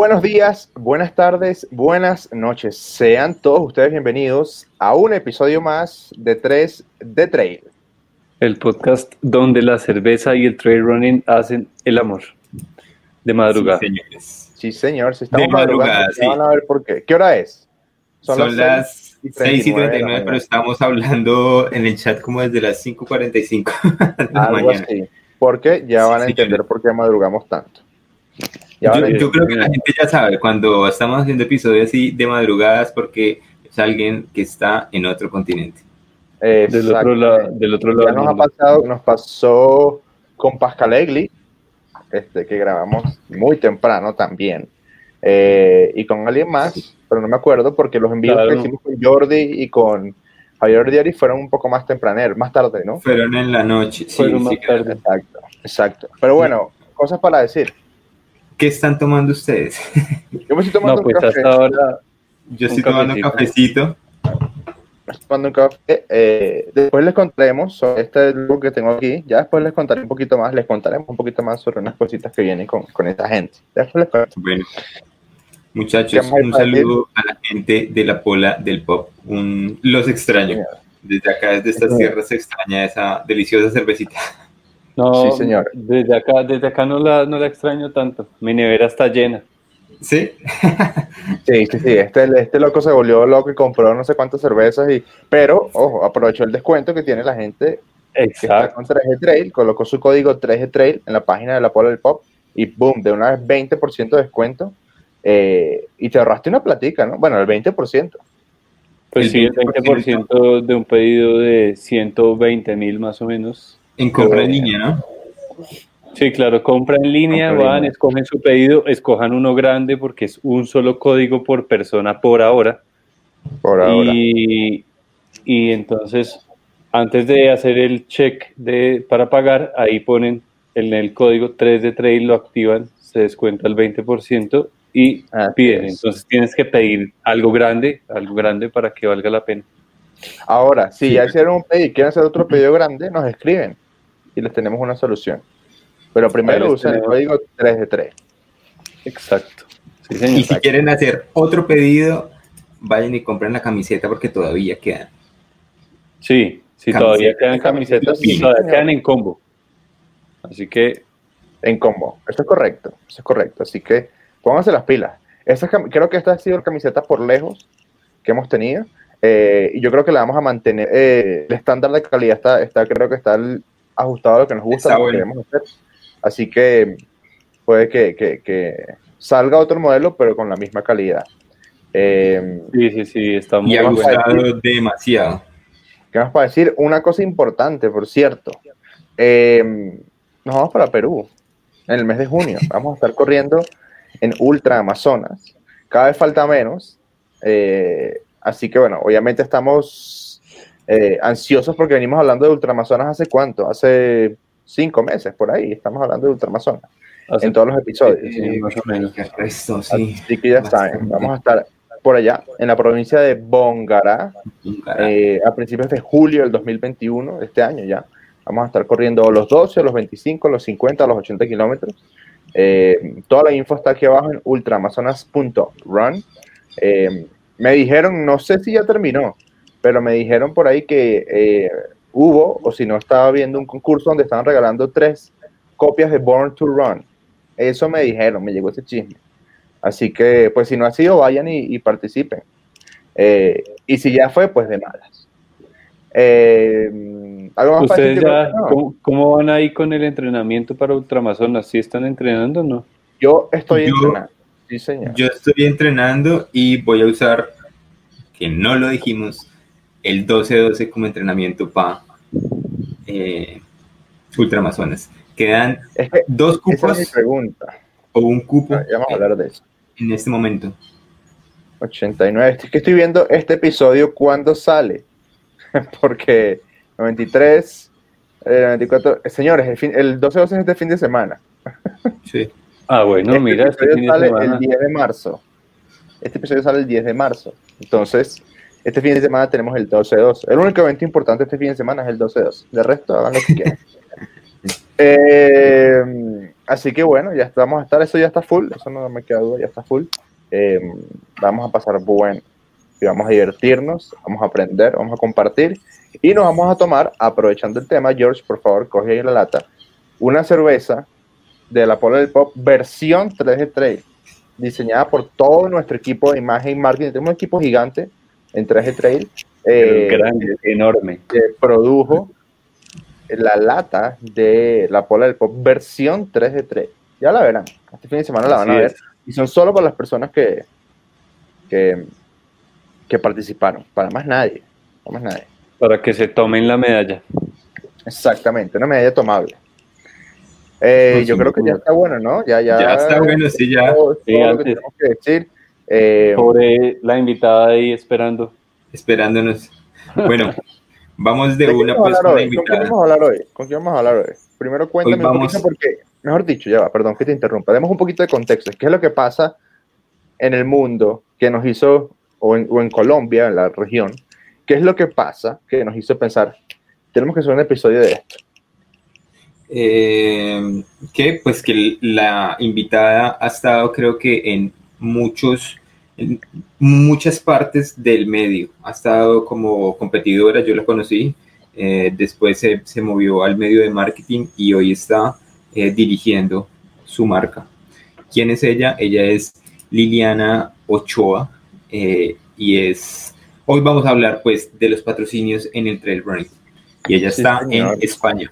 Buenos días, buenas tardes, buenas noches. Sean todos ustedes bienvenidos a un episodio más de 3 de Trail. El podcast donde la cerveza y el trail running hacen el amor. De madrugada. Sí, señores. Sí, señor, si estamos De madrugada, madrugando, sí. van a ver por qué. ¿Qué hora es? Son, las 6 y 39 de la 39, pero estamos hablando en el chat como desde las 5.45 de la Algo mañana. así. Porque ya Sí, van a sí, entender por qué madrugamos tanto. Yo, creo que la gente ya sabe, cuando estamos haciendo episodios así de madrugadas, porque es alguien que está en otro continente. Del otro lado, del otro lado Ya nos ha pasado, nos pasó con Pascalegli, este, que grabamos muy temprano también, eh, y con alguien más, pero no me acuerdo porque los envíos Claro. que hicimos con Jordi y con Javier Diari fueron un poco más tempraneros, más tarde, ¿no? Fueron en la noche. Sí, sí, más tarde. Exacto, exacto. Pero bueno, cosas para decir. ¿Qué están tomando ustedes? Yo me estoy No, tomando pues un café. hasta ahora Yo Un estoy tomando un cafecito. cafecito. estoy tomando un café. eh, después les contaremos sobre este look que tengo aquí. Ya después les contaré un poquito más, les contaremos un poquito más sobre unas cositas que vienen con, con esta gente. Después les cuento. Bueno, muchachos, ¿Qué más un saludo a la gente de la Pola del Pop. Un, los extraño. Desde acá, desde estas tierras, se extraña esa deliciosa cervecita. No, Sí, señor. Desde acá, desde acá no la, no la extraño tanto. Mi nevera está llena. ¿Sí? Sí, sí, sí. Este, este loco se volvió loco y compró no sé cuántas cervezas. y Pero, ojo, aprovechó el descuento que tiene la gente que está Exacto. con 3G Trail, colocó su código 3G Trail en la página de la Pola del Pop y boom, de una vez 20% de descuento. eh, y te ahorraste una platica, ¿no? Bueno, el 20%. Pues El sí, el 20% de un pedido de 120 mil más o menos. En compra en línea, ¿no? Sí, claro, compra en línea, Compra en van, línea. escogen su pedido, escojan uno grande porque es un solo código por persona por ahora. Por ahora. Y, y entonces, antes de hacer el check de, para pagar, ahí ponen en el código 3 de trail, lo activan, se descuenta el 20% y Así piden. es. Entonces tienes que pedir algo grande, algo grande para que valga la pena. Ahora, si Sí. ya hicieron un pedido y quieren hacer otro pedido grande, nos escriben y les tenemos una solución. Pero primero les usen el tenemos. código 3 de 3. Exacto. Sí, señor. Y si quieren hacer otro pedido, vayan y compren la camiseta porque todavía quedan. Sí, sí, Camiseta, todavía quedan camiseta, camisetas y sí, todavía señor. quedan en combo. Así que en combo. Esto es correcto, eso es correcto. Así que pónganse las pilas. Esta creo que esta ha sido la camiseta por lejos que hemos tenido. eh, y yo creo que la vamos a mantener. eh, el estándar de calidad está, está, creo que está el- ajustado a lo que nos gusta, lo que bueno. queremos hacer. Así que puede que, que- que salga otro modelo, pero con la misma calidad. Eh, sí, sí, sí, está muy Y demasiado. ¿Qué más para decir? Una cosa importante, por cierto. Eh, nos vamos para Perú en el mes de junio. Vamos a estar corriendo en Ultra Amazonas. Cada vez falta menos. eh, así que bueno, obviamente estamos eh, ansiosos porque venimos hablando de Ultra Amazonas hace cuánto? Hace cinco meses por ahí. Estamos hablando de Ultra Amazonas Hace- en todos los episodios. Sí, más o menos. Resto, sí. Así que ya Bastante. saben, vamos a estar por allá en la provincia de Bongará, eh, a principios de julio del 2021, de este año ya. Vamos a estar corriendo los 12, los 25, los 50, los 80 kilómetros. Eh, toda la info está aquí abajo en ultraamazonas.run. Eh, me dijeron, no sé si ya terminó, pero me dijeron por ahí que eh, hubo, o si no, estaba viendo un concurso donde estaban regalando tres copias de Born to Run. Eso me dijeron, me llegó ese chisme. Así que, pues si no ha sido, vayan y, y participen. Eh, y si ya fue, pues de malas. Eh, ¿Algo más para ¿Ustedes ya, No, ¿cómo, cómo van ahí con el entrenamiento para Ultramazonas? ¿Sí están entrenando o no? Yo estoy Yo- entrenando. Sí, señor. Yo estoy entrenando y voy a usar, que no lo dijimos, el 12-12 como entrenamiento para eh, Ultramazonas. Quedan es que dos esa es mi cupos pregunta. o un cupo Ya vamos a hablar de eso. en este momento. 89. Es que estoy viendo este episodio cuando sale. Porque 93, eh, 94. eh, Señores, el, fin- el 12-12 es este fin de semana. Sí. Ah, bueno, este mira, este episodio fin de sale semana. el 10 de marzo. Este episodio sale el 10 de marzo. Entonces, este fin de semana tenemos el 12-2. El único evento importante este fin de semana es el 12-2. De resto, hagan lo que quieran. Eh, así que bueno, ya vamos a estar, eso ya está full, eso no me queda duda, ya está full. Eh, vamos a pasar buen y vamos a divertirnos, vamos a aprender, vamos a compartir y nos vamos a tomar, aprovechando el tema, George, por favor, coge ahí la lata, una cerveza de la Polar del Pop versión 3G Trail, diseñada por todo nuestro equipo de imagen y marketing. Tenemos un equipo gigante en 3G Trail. Eh, grande, enorme. Que produjo la lata de la Polar del Pop versión 3G Trail. Ya la verán. Este fin de semana la van a ver. Y son solo para las personas que, que, que participaron. Para más nadie. Para más nadie. Para que se tomen la medalla. Exactamente, una medalla tomable. Eh, yo creo que ya está bueno, ¿no? Ya, ya, ya está bueno, sí, ya. Todo, lo que tenemos que decir. Eh, Pobre la invitada ahí esperando. Esperándonos. Bueno, vamos de, una pues con la invitada. ¿Con quién vamos a hablar hoy? ¿Con quién vamos a hablar hoy? Primero cuéntame un poquito porque, mejor dicho, ya va, perdón que te interrumpa. Demos un poquito de contexto. ¿Qué es lo que pasa en el mundo que nos hizo, o en, o en Colombia, en la región, qué es lo que pasa que nos hizo pensar, tenemos que hacer un episodio de esto? Eh, que pues que la invitada ha estado creo que en muchos en muchas partes del medio. Ha estado como competidora yo la conocí eh, después se, se, movió al medio de marketing y hoy está eh, dirigiendo su marca. Quién es ella ella es Liliana Ochoa y es hoy vamos a hablar pues de los patrocinios en el trail running. Y ella está en España.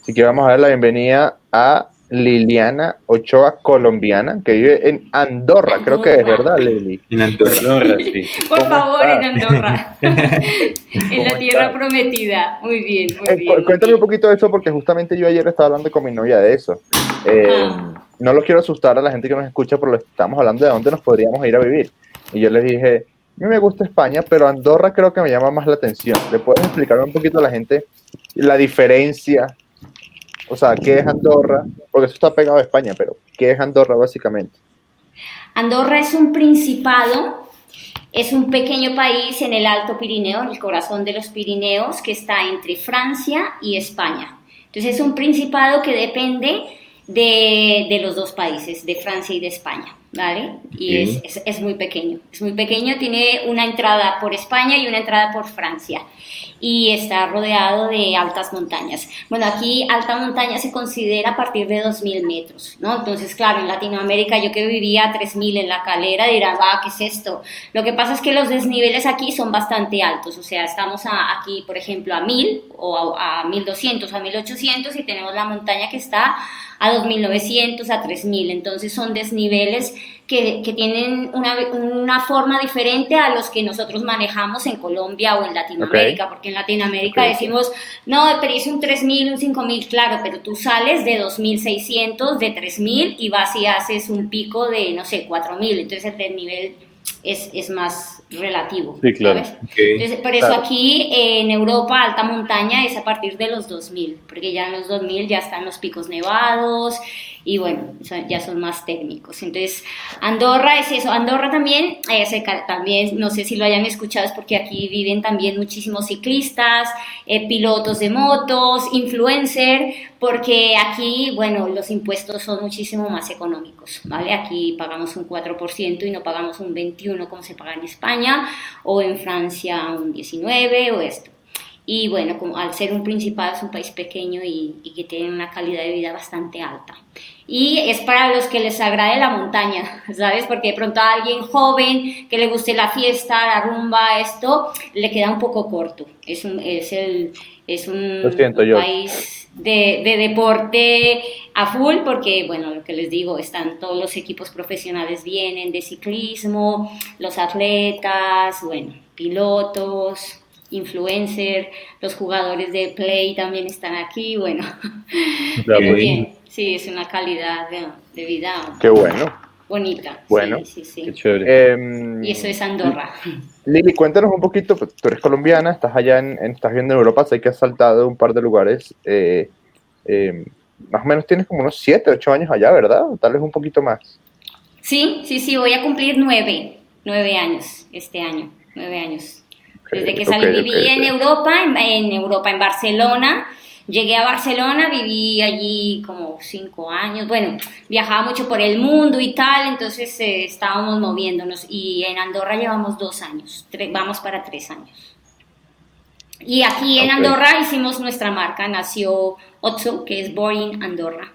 Así que vamos a dar la bienvenida a Liliana Ochoa, colombiana, que vive en Andorra, creo que es verdad, Lili. En Andorra, sí. Por favor, en Andorra. en la tierra prometida. Muy bien, muy eh, bien. Cuéntame un poquito de eso, porque justamente yo ayer estaba hablando con mi novia de eso. Eh, ah. No lo quiero asustar a la gente que nos escucha, pero estamos hablando de dónde nos podríamos ir a vivir. Y yo les dije, a mí me gusta España, pero Andorra creo que me llama más la atención. ¿Le puedes explicar un poquito a la gente la diferencia o sea, ¿qué es Andorra? Porque eso está pegado a España, pero ¿qué es Andorra básicamente? Andorra es un principado, es un pequeño país en el Alto Pirineo, en el corazón de los Pirineos, que está entre Francia y España. Entonces es un principado que depende de, de los dos países, de Francia y de España. ¿Vale? Y es, es, muy pequeño. Es muy pequeño, tiene una entrada por España y una entrada por Francia. Y está rodeado de altas montañas. Bueno, aquí alta montaña se considera a partir de 2.000 metros, ¿no? Entonces, claro, en Latinoamérica yo que vivía a 3.000 en la calera dirás, ah, ¿qué es esto? Lo que pasa es que los desniveles aquí son bastante altos. O sea, estamos aquí, por ejemplo, a 1.000 o a, a 1.200 o a 1.800 y tenemos la montaña que está a 2.900, a 3.000. Entonces son desniveles que, que tienen una, una, forma diferente a los que nosotros manejamos en Colombia o en Latinoamérica, porque en Latinoamérica decimos, no, pero es un 3.000, un 5.000, claro, pero tú sales de 2.600, de 3.000 y vas y haces un pico de, no sé, 4.000. Entonces el desnivel es, es más relativo. Sí, claro. por eso aquí en Europa alta montaña es a partir de los 2000, porque ya en los 2000 ya están los picos nevados y bueno, ya son más técnicos. Entonces, Andorra es eso. Andorra también, eh, también, no sé si lo hayan escuchado, es porque aquí viven también muchísimos ciclistas, eh, pilotos de motos, influencer, porque aquí, bueno, los impuestos son muchísimo más económicos, ¿vale? Aquí pagamos un 4% y no pagamos un 21% como se paga en España, o en Francia un 19% o esto. Y bueno, como al ser un principado es un país pequeño y, que tiene una calidad de vida bastante alta. Y es para los que les agrade la montaña, ¿sabes? Porque de pronto a alguien joven que le guste la fiesta, la rumba, esto, le queda un poco corto. Es un, es el, es un, país de, de, deporte a full porque, bueno, lo que les digo, están todos los equipos profesionales vienen de ciclismo, los atletas, bueno, pilotos, influencer, los jugadores de Play también están aquí, bueno, muy bien, sí, es una calidad de, vida. Qué bueno. Bonita. Bueno, sí, sí, em, y eso es Andorra. Lili, cuéntanos un poquito, pues, tú eres colombiana, estás allá en, estás viendo en Europa, sé que has saltado un par de lugares. Eh, em, más o menos tienes como unos 7, 8 años allá, ¿verdad? Tal vez un poquito más. Sí, sí, sí, voy a cumplir 9, 9 años este año, 9 años. Desde que salí, viví en Europa, en, Europa, en Barcelona, Llegué a Barcelona, viví allí como cinco años, bueno, viajaba mucho por el mundo y tal, entonces eh, estábamos moviéndonos. Y en Andorra llevamos dos años, vamos para tres años. Y aquí en Andorra hicimos nuestra marca, nació Otso, que es Boring Andorra,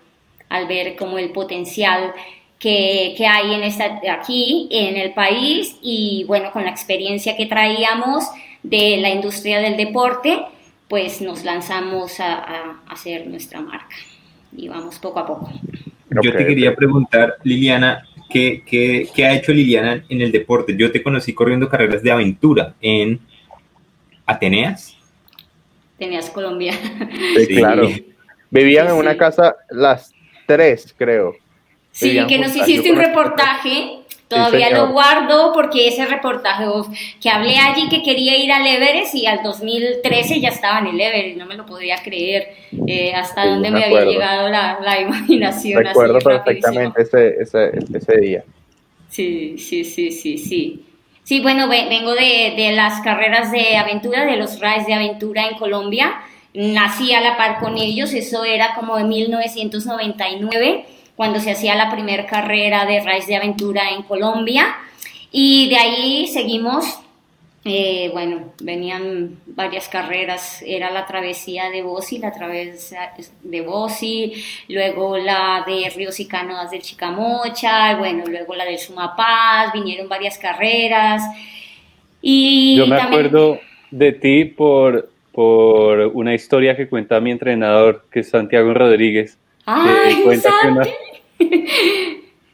al ver como el potencial que, que, hay en esta, aquí en el país y bueno, con la experiencia que traíamos de la industria del deporte, pues nos lanzamos a, hacer nuestra marca y vamos poco a poco. Yo te quería preguntar, Liliana, ¿qué, ¿qué, qué, ha hecho Liliana en el deporte? Yo te conocí corriendo carreras de aventura en Ateneas. Ateneas, Colombia. Sí, claro. Vivían en una casa las tres, creo. Sí, que nos hiciste un reportaje Todavía lo guardo porque ese reportaje que hablé allí que quería ir al Everest y al 2013 ya estaba en el Everest, no me lo podía creer eh, hasta dónde me, había llegado la, la imaginación. Recuerdo perfectamente ese, ese, ese, día. Sí, sí, sí, sí, sí. Sí, bueno, vengo de, de las carreras de aventura, de los raids de aventura en Colombia. Nací a la par con ellos, eso era como de 1999 cuando se hacía la primera carrera de raíz de aventura en Colombia. Y de ahí seguimos, eh, bueno, venían varias carreras, era la travesía de Bosi, la travesía de Bosi, luego la de Ríos y Canoas del Chicamocha, bueno, luego la del Sumapaz, vinieron varias carreras. Y Yo me acuerdo de ti por, por una historia que cuenta mi entrenador, que es Santiago Rodríguez. ¡Ay, cuenta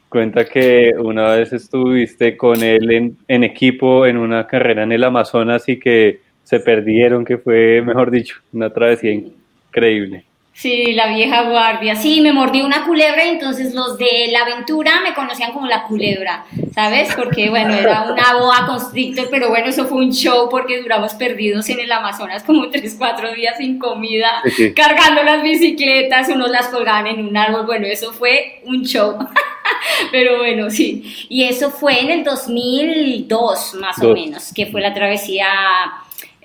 Cuenta que una vez estuviste con él en, equipo en una carrera en el Amazonas y que se perdieron, que fue, mejor dicho, una travesía increíble. Sí, la vieja guardia. Sí, me mordí una culebra y entonces los de la aventura me conocían como la culebra, ¿sabes? Porque, bueno, era una boa constrictor, pero bueno, eso fue un show porque duramos perdidos en el Amazonas como tres, cuatro días sin comida, cargando las bicicletas, unos las colgaban en un árbol, bueno, eso fue un show. pero bueno, sí. Y eso fue en el 2002, más o menos, que fue la travesía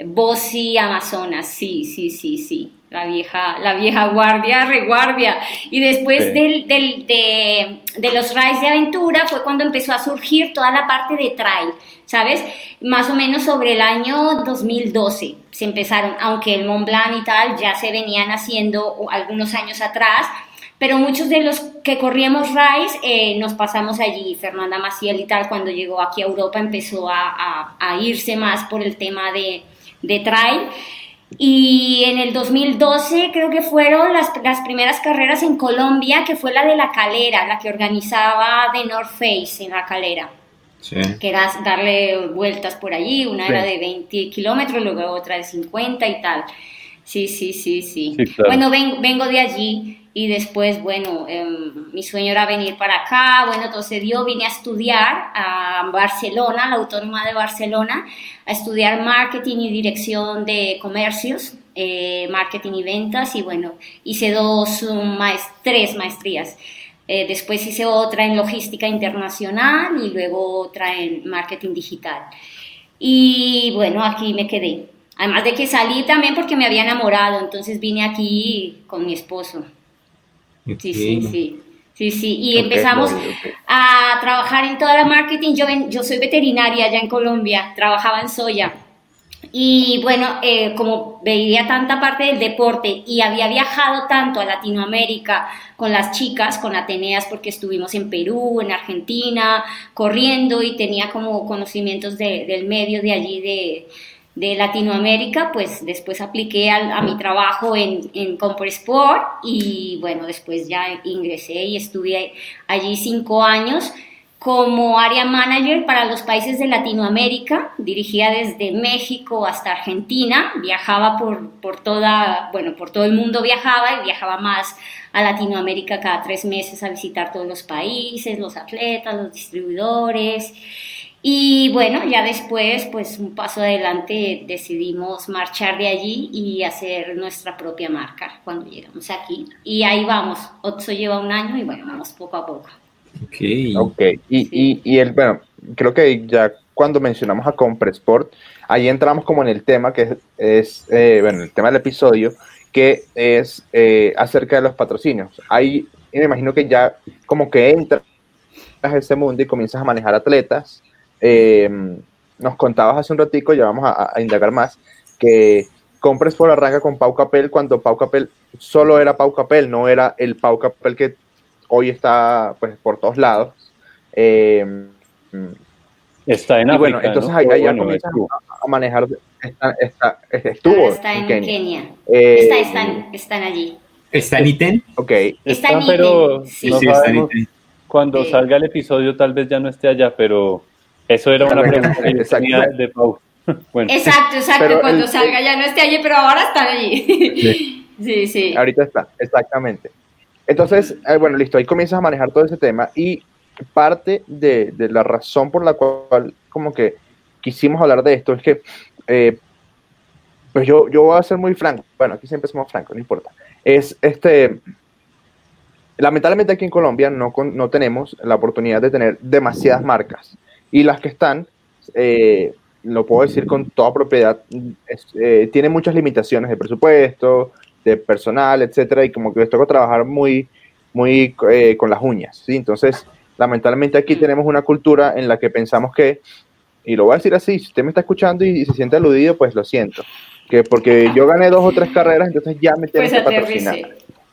Bossi Amazonas, sí, sí, sí, sí la vieja, la vieja guardia, reguardia. Y después del, del, de, de, los rides de aventura fue cuando empezó a surgir toda la parte de trail, ¿sabes? Más o menos sobre el año 2012 se empezaron, aunque el Mont Blanc y tal ya se venían haciendo algunos años atrás, pero muchos de los que corríamos rides eh, nos pasamos allí. Fernanda Maciel y tal, cuando llegó aquí a Europa, empezó a, a, a irse más por el tema de, de trail. Y en el 2012 creo que fueron las, las, primeras carreras en Colombia, que fue la de la calera, la que organizaba The North Face en la calera. Sí. Que era darle vueltas por allí, una era de 20 kilómetros, luego otra de 50 y tal. Sí, sí, sí, sí. Bueno, vengo de allí y después, bueno, em, mi sueño era venir para acá, bueno, entonces yo vine a estudiar a Barcelona, la Autónoma de Barcelona, a estudiar marketing y dirección de comercios, eh, marketing y ventas, y bueno, hice dos, tres maestrías. Eh, después hice otra en logística internacional y luego otra en marketing digital. Y bueno, aquí me quedé. Además de que salí también porque me había enamorado, entonces vine aquí con mi esposo. Sí, sí, sí. Sí, sí, y empezamos a trabajar en toda la marketing. Yo, yo soy veterinaria allá en Colombia, trabajaba en soya. Y bueno, eh, como veía tanta parte del deporte y había viajado tanto a Latinoamérica con las chicas, con Ateneas, porque estuvimos en Perú, en Argentina, corriendo y tenía como conocimientos del medio de allí, de, de Latinoamérica, pues después apliqué a, mi trabajo en, en Sport y bueno, después ya ingresé y estuve allí cinco años como área manager para los países de Latinoamérica, dirigía desde México hasta Argentina, viajaba por, por, toda, bueno, por todo el mundo viajaba y viajaba más a Latinoamérica cada tres meses a visitar todos los países, los atletas, los distribuidores. Y bueno, ya después, pues un paso adelante, decidimos marchar de allí y hacer nuestra propia marca cuando llegamos aquí. Y ahí vamos. Otso lleva un año y bueno, vamos poco a poco. Ok. Ok. Y, y, y el, bueno, creo que ya cuando mencionamos a Compresport, ahí entramos como en el tema que es, eh, bueno, el tema del episodio, que es eh, acerca de los patrocinios. Ahí me imagino que ya como que entras a ese mundo y comienzas a manejar atletas. Eh, nos contabas hace un ratico, ya vamos a, indagar más, que compres por arranca con Pau Capel cuando Pau Capel solo era Pau Capel, no era el Pau Capel que hoy está pues por todos lados. Eh, está en África, bueno, entonces ahí, ya comienzas a, manejar. Está, estuvo está en, Kenia. Eh, están, están, allí. ¿Está en Iten? Ok. Está, en pero sí. no cuando salga el episodio tal vez ya no esté allá, pero eso era una pregunta que yo tenía de Pau. Exacto, exacto, cuando salga ya no esté allí, pero ahora están allí. Sí, sí. Ahorita está, exactamente. Entonces, eh, bueno, listo, ahí comienzas a manejar todo ese tema y parte de, de, la razón por la cual como que quisimos hablar de esto es que, eh, pues yo, yo voy a ser muy franco, bueno, aquí siempre somos francos, no importa, es este, lamentablemente aquí en Colombia no, no tenemos la oportunidad de tener demasiadas marcas y las que están, eh, lo puedo decir con toda propiedad, eh, tienen muchas limitaciones de presupuesto, de personal, etcétera, y como que les toca trabajar muy, muy eh, con las uñas, ¿sí? Entonces, lamentablemente aquí tenemos una cultura en la que pensamos que, y lo voy a decir así, si usted me está escuchando y, se siente aludido, pues lo siento, que porque yo gané dos o tres carreras, entonces ya me tengo pues que patrocinar.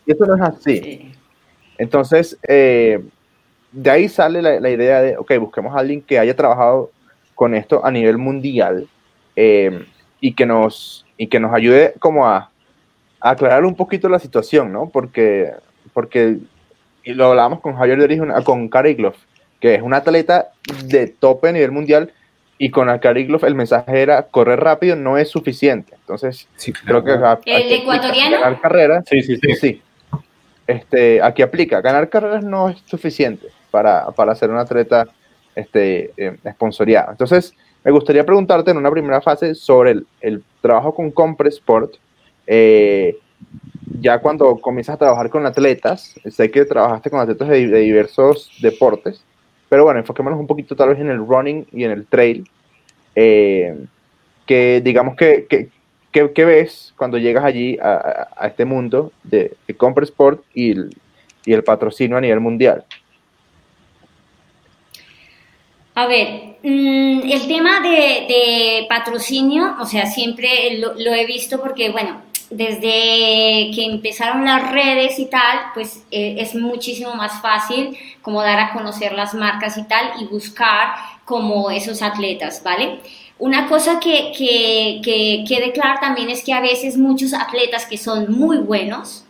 Y eso no es así. Entonces, eh, de ahí sale la, idea de, ok, busquemos a alguien que haya trabajado con esto a nivel mundial eh, y, que nos, y que nos ayude como a, aclarar un poquito la situación, ¿no? Porque, porque y lo hablábamos con Javier de con Karigloff, que es un atleta de tope a nivel mundial, y con Karigloff el mensaje era correr rápido no es suficiente. Entonces, sí, creo que el ecuatoriano ganar carreras, sí, sí, sí, sí. Este, aquí aplica, ganar carreras no es suficiente para, para ser un atleta este, eh, Entonces, me gustaría preguntarte en una primera fase sobre el, el trabajo con Compressport. Eh, ya cuando comienzas a trabajar con atletas, sé que trabajaste con atletas de, diversos deportes, pero bueno, enfoquémonos un poquito tal vez en el running y en el trail. Eh, que digamos que, que, ves cuando llegas allí a, este mundo de, de Compressport y el, y el patrocinio a nivel mundial. A ver, mm, el tema de, patrocinio, o sea, siempre lo, he visto porque, bueno, desde que empezaron las redes y tal, pues eh, es muchísimo más fácil como dar a conocer las marcas y tal y buscar como esos atletas, ¿vale? Una cosa que, que, quede clara también es que a veces muchos atletas que son muy buenos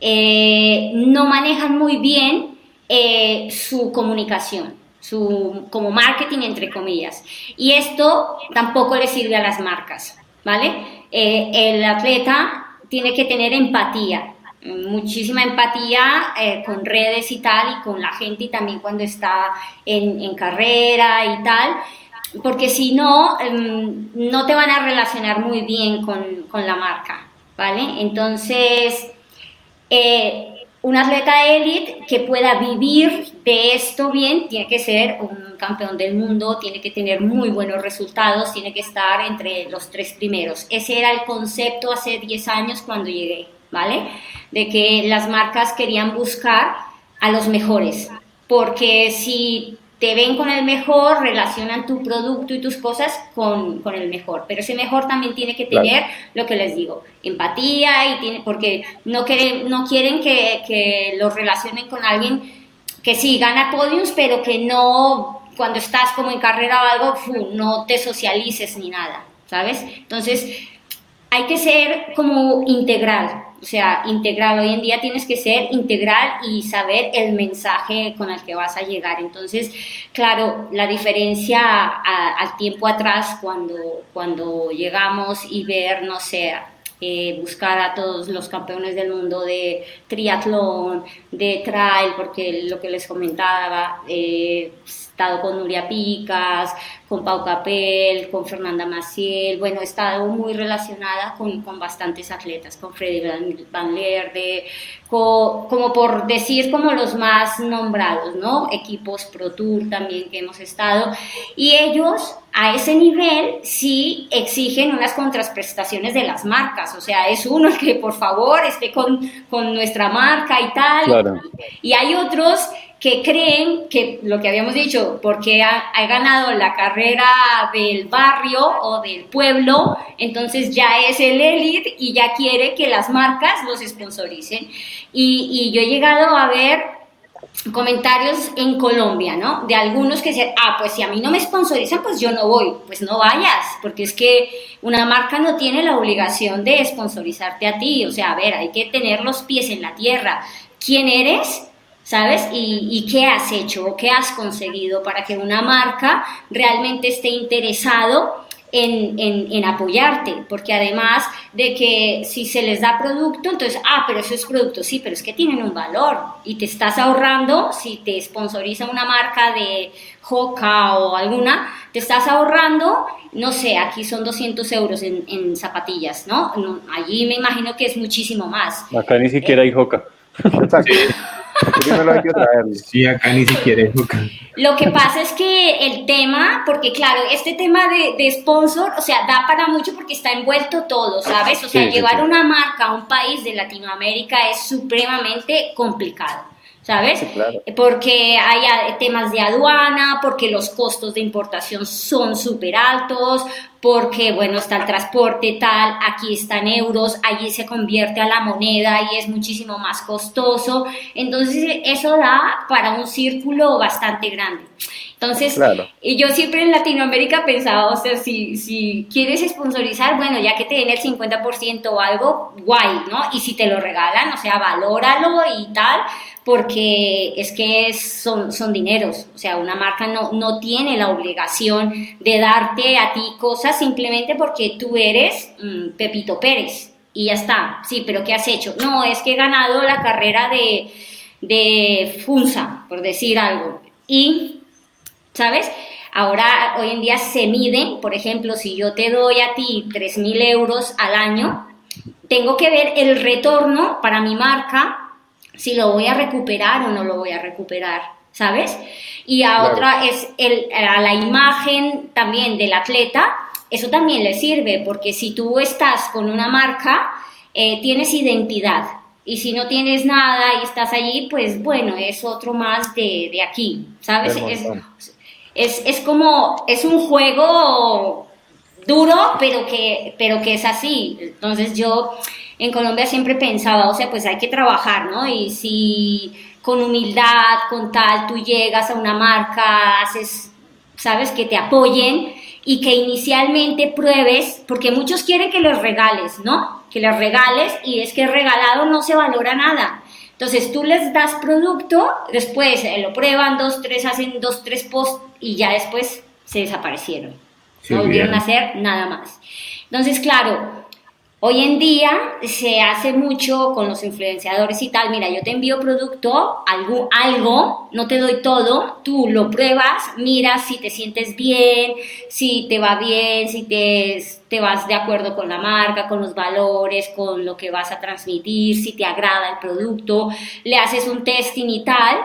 eh, no manejan muy bien eh, su comunicación su, como marketing entre comillas. Y esto tampoco le sirve a las marcas, ¿vale? Eh, el atleta tiene que tener empatía, muchísima empatía eh, con redes y tal, y con la gente y también cuando está en, carrera y tal, porque si no, em, no te van a relacionar muy bien con, con la marca, ¿vale? Entonces, eh, un atleta élite que pueda vivir de esto bien tiene que ser un campeón del mundo, tiene que tener muy buenos resultados, tiene que estar entre los tres primeros. Ese era el concepto hace 10 años cuando llegué, ¿vale? De que las marcas querían buscar a los mejores, porque si te ven con el mejor, relacionan tu producto y tus cosas con, con el mejor. Pero ese mejor también tiene que tener lo que les digo, empatía y tiene, porque no quieren, no quieren que, que los relacionen con alguien que sí gana podiums, pero que no, cuando estás como en carrera o algo, no te socialices ni nada, ¿sabes? Entonces, hay que ser como integral, o sea, integral. Hoy en día tienes que ser integral y saber el mensaje con el que vas a llegar. Entonces, claro, la diferencia al tiempo atrás cuando, cuando llegamos y ver, no sé, eh, buscar a todos los campeones del mundo de triatlón, de trail, porque lo que les comentaba, eh, estado con Nuria Picas, con Pau Capel, con Fernanda Maciel, bueno, he estado muy relacionada con, con bastantes atletas, con Freddy Van Leerde, como por decir como los más nombrados, ¿no? Equipos Pro Tour también que hemos estado, y ellos a ese nivel sí exigen unas contraprestaciones de las marcas. O sea, es uno el que por favor esté con, con nuestra marca y tal. Y hay otros que creen que lo que habíamos dicho, porque ha, ganado la carrera del barrio o del pueblo, entonces ya es el élite y ya quiere que las marcas los sponsoricen. Y, y yo he llegado a ver comentarios en Colombia, ¿no? De algunos que dicen, ah, pues si a mí no me sponsorizan, pues yo no voy. Pues no vayas, porque es que una marca no tiene la obligación de sponsorizarte a ti. O sea, a ver, hay que tener los pies en la tierra. ¿Quién eres? ¿sabes? Y, qué has hecho o qué has conseguido para que una marca realmente esté interesado en, en, apoyarte, porque además de que si se les da producto, entonces, ah, pero eso es producto, sí, pero es que tienen un valor y te estás ahorrando, si te sponsoriza una marca de Joca o alguna, te estás ahorrando, no sé, aquí son 200 euros en, en zapatillas, ¿no? Allí me imagino que es muchísimo más. Acá ni siquiera hay Joca. Exacto. Sí, acá ni siquiera Lo que pasa es que el tema, porque claro, este tema de, sponsor, o sea, da para mucho porque está envuelto todo, ¿sabes? O sea, llevar una marca a un país de Latinoamérica es supremamente complicado. ¿Sabes? Porque hay temas de aduana, porque los costos de importación son súper altos, porque, bueno, está el transporte tal, aquí están euros, allí se convierte a la moneda y es muchísimo más costoso. Entonces, eso da para un círculo bastante grande. Entonces, y yo siempre en Latinoamérica pensaba, o sea, si, si quieres sponsorizar, bueno, ya que te den el 50% o algo, guay, ¿no? Y si te lo regalan, o sea, valóralo y tal, porque es que son, son dineros, o sea, una marca no, no tiene la obligación de darte a ti cosas simplemente porque tú eres mm, Pepito Pérez y ya está, sí, pero ¿qué has hecho? No, es que he ganado la carrera de, de Funza, por decir algo, y, ¿sabes? Ahora, hoy en día se miden, por ejemplo, si yo te doy a ti 3.000 euros al año, tengo que ver el retorno para mi marca si lo voy a recuperar o no lo voy a recuperar, ¿sabes? Y a otra es el, a la imagen también del atleta, eso también le sirve, porque si tú estás con una marca, eh, tienes identidad. Y si no tienes nada y estás allí, pues bueno, es otro más de, de aquí, ¿sabes? Es, es, es, como, es un juego duro, pero que, pero que es así. Entonces yo en Colombia siempre pensaba, o sea, pues hay que trabajar, ¿no? Y si con humildad, con tal, tú llegas a una marca, haces, sabes, que te apoyen y que inicialmente pruebes, porque muchos quieren que los regales, ¿no? Que les regales y es que regalado no se valora nada. Entonces tú les das producto, después eh, lo prueban, dos, tres, hacen dos, tres posts y ya después se desaparecieron. no volvieron a hacer nada más. Entonces, claro, Hoy en día se hace mucho con los influenciadores y tal, mira, yo te envío producto, algo, algo, no te doy todo, tú lo pruebas, miras si te sientes bien, si te va bien, si te, te vas de acuerdo con la marca, con los valores, con lo que vas a transmitir, si te agrada el producto, le haces un testing y tal,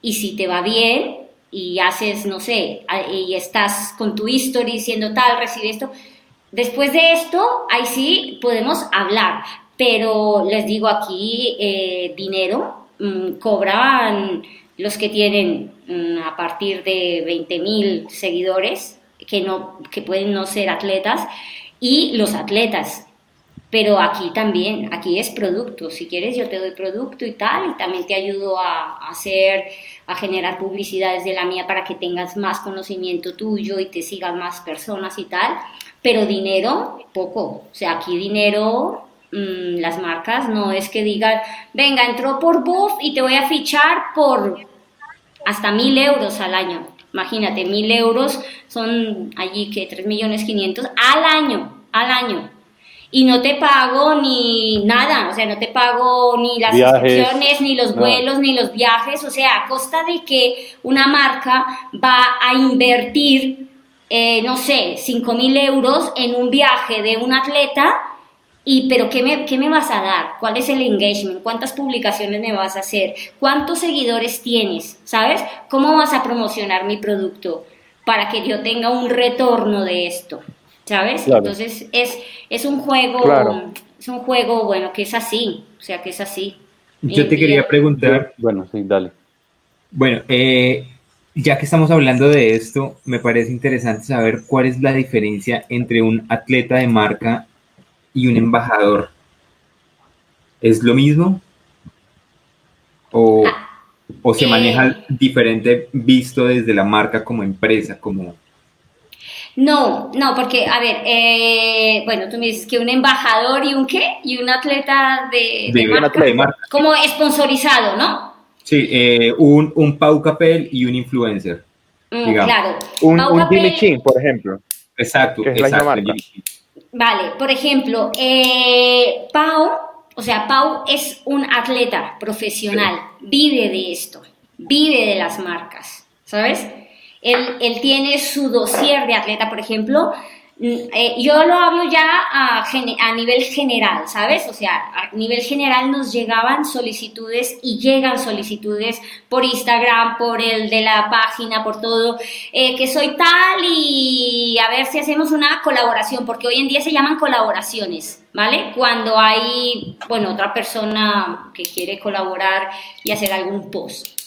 y si te va bien y haces, no sé, y estás con tu history diciendo tal, recibe esto, Después de esto, ahí sí podemos hablar, pero les digo aquí, eh, dinero mm, cobran los que tienen mm, a partir de 20 mil seguidores, que, no, que pueden no ser atletas, y los atletas. Pero aquí también, aquí es producto. Si quieres, yo te doy producto y tal, y también te ayudo a, a hacer, a generar publicidades de la mía para que tengas más conocimiento tuyo y te sigan más personas y tal pero dinero, poco. O sea, aquí dinero, mm, las marcas no es que digan, venga, entró por Buff y te voy a fichar por hasta mil euros al año. Imagínate, mil euros son allí que tres millones quinientos al año, al año. Y no te pago ni nada, o sea, no te pago ni las inscripciones, ni los vuelos, ni los viajes, o sea, a costa de que una marca va a invertir eh, no sé, 5 mil euros en un viaje de un atleta, y, pero ¿qué me, ¿qué me vas a dar? ¿Cuál es el engagement? ¿Cuántas publicaciones me vas a hacer? ¿Cuántos seguidores tienes? ¿Sabes? ¿Cómo vas a promocionar mi producto? para que yo tenga un retorno de esto, ¿sabes? Entonces es, es un juego, es un juego, bueno, que es así, o sea, que es así. Yo te quería preguntar, bueno, sí, dale. Bueno, eh, ya que estamos hablando de esto, me parece interesante saber cuál es la diferencia entre un atleta de marca y un embajador. ¿Es lo mismo? ¿O, o se maneja eh. diferente visto desde la marca como empresa, como... No, no, porque, a ver, eh, bueno, tú me dices que un embajador y un qué, y un atleta de, de, marca, de marca, como sponsorizado, ¿no? Sí, eh, un, un Pau Capel y un influencer. Mm, claro. Un, un Jimmy Chin, por ejemplo. Exacto, exacto. Vale, por ejemplo, eh, Pau, o sea, Pau es un atleta profesional, vive de esto, vive de las marcas, ¿sabes? Él, él tiene su dossier de atleta, por ejemplo, eh, yo lo hablo ya a, nivel general, ¿sabes? O sea, a nivel general nos llegaban solicitudes y llegan solicitudes por Instagram, por el de la página, por todo, eh, que soy tal y a ver si hacemos una colaboración, porque hoy en día se llaman colaboraciones, ¿vale? Cuando hay, bueno, otra persona que quiere colaborar y hacer algún post.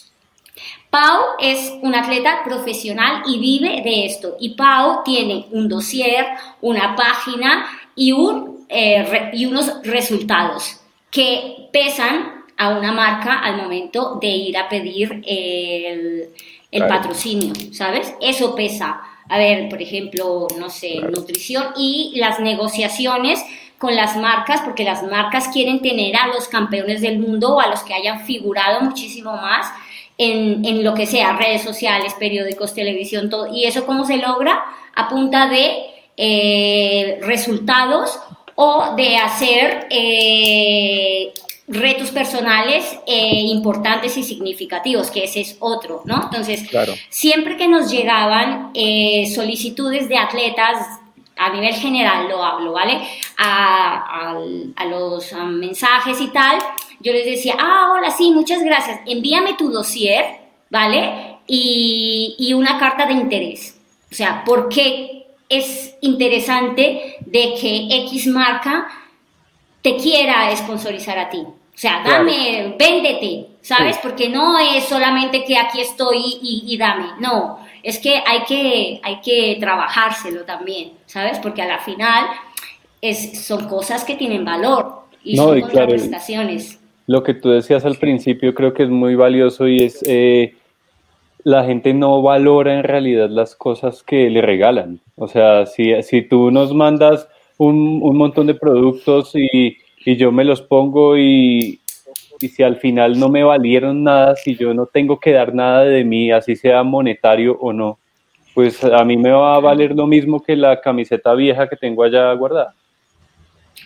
Pau es un atleta profesional y vive de esto. Y Pau tiene un dossier, una página y, un, eh, y unos resultados que pesan a una marca al momento de ir a pedir el, el patrocinio, ¿sabes? Eso pesa. A ver, por ejemplo, no sé, nutrición y las negociaciones con las marcas, porque las marcas quieren tener a los campeones del mundo o a los que hayan figurado muchísimo más en, lo que sea, redes sociales, periódicos, televisión, todo. ¿Y eso cómo se logra? A punta de eh, resultados o de hacer eh, retos personales eh, importantes y significativos, que ese es otro, ¿no? Entonces, siempre que nos llegaban solicitudes de atletas, a nivel general lo hablo, ¿vale? A, los mensajes y tal, yo les decía, ah, hola, sí, muchas gracias, envíame tu dossier, ¿vale? Y, una carta de interés. O sea, ¿por qué es interesante de que X marca te quiera sponsorizar a ti? O sea, dame, véndete, ¿sabes? Porque no es solamente que aquí estoy y, dame, no, es que hay, que hay que trabajárselo también, ¿sabes? Porque a la final es, son cosas que tienen valor y son contraprestaciones lo que tú decías al principio creo que es muy valioso y es eh, la gente no valora en realidad las cosas que le regalan. O sea, si, si tú nos mandas un, un montón de productos y, y, yo me los pongo y, y si al final no me valieron nada, si yo no tengo que dar nada de mí, así sea monetario o no, pues a mí me va a valer lo mismo que la camiseta vieja que tengo allá guardada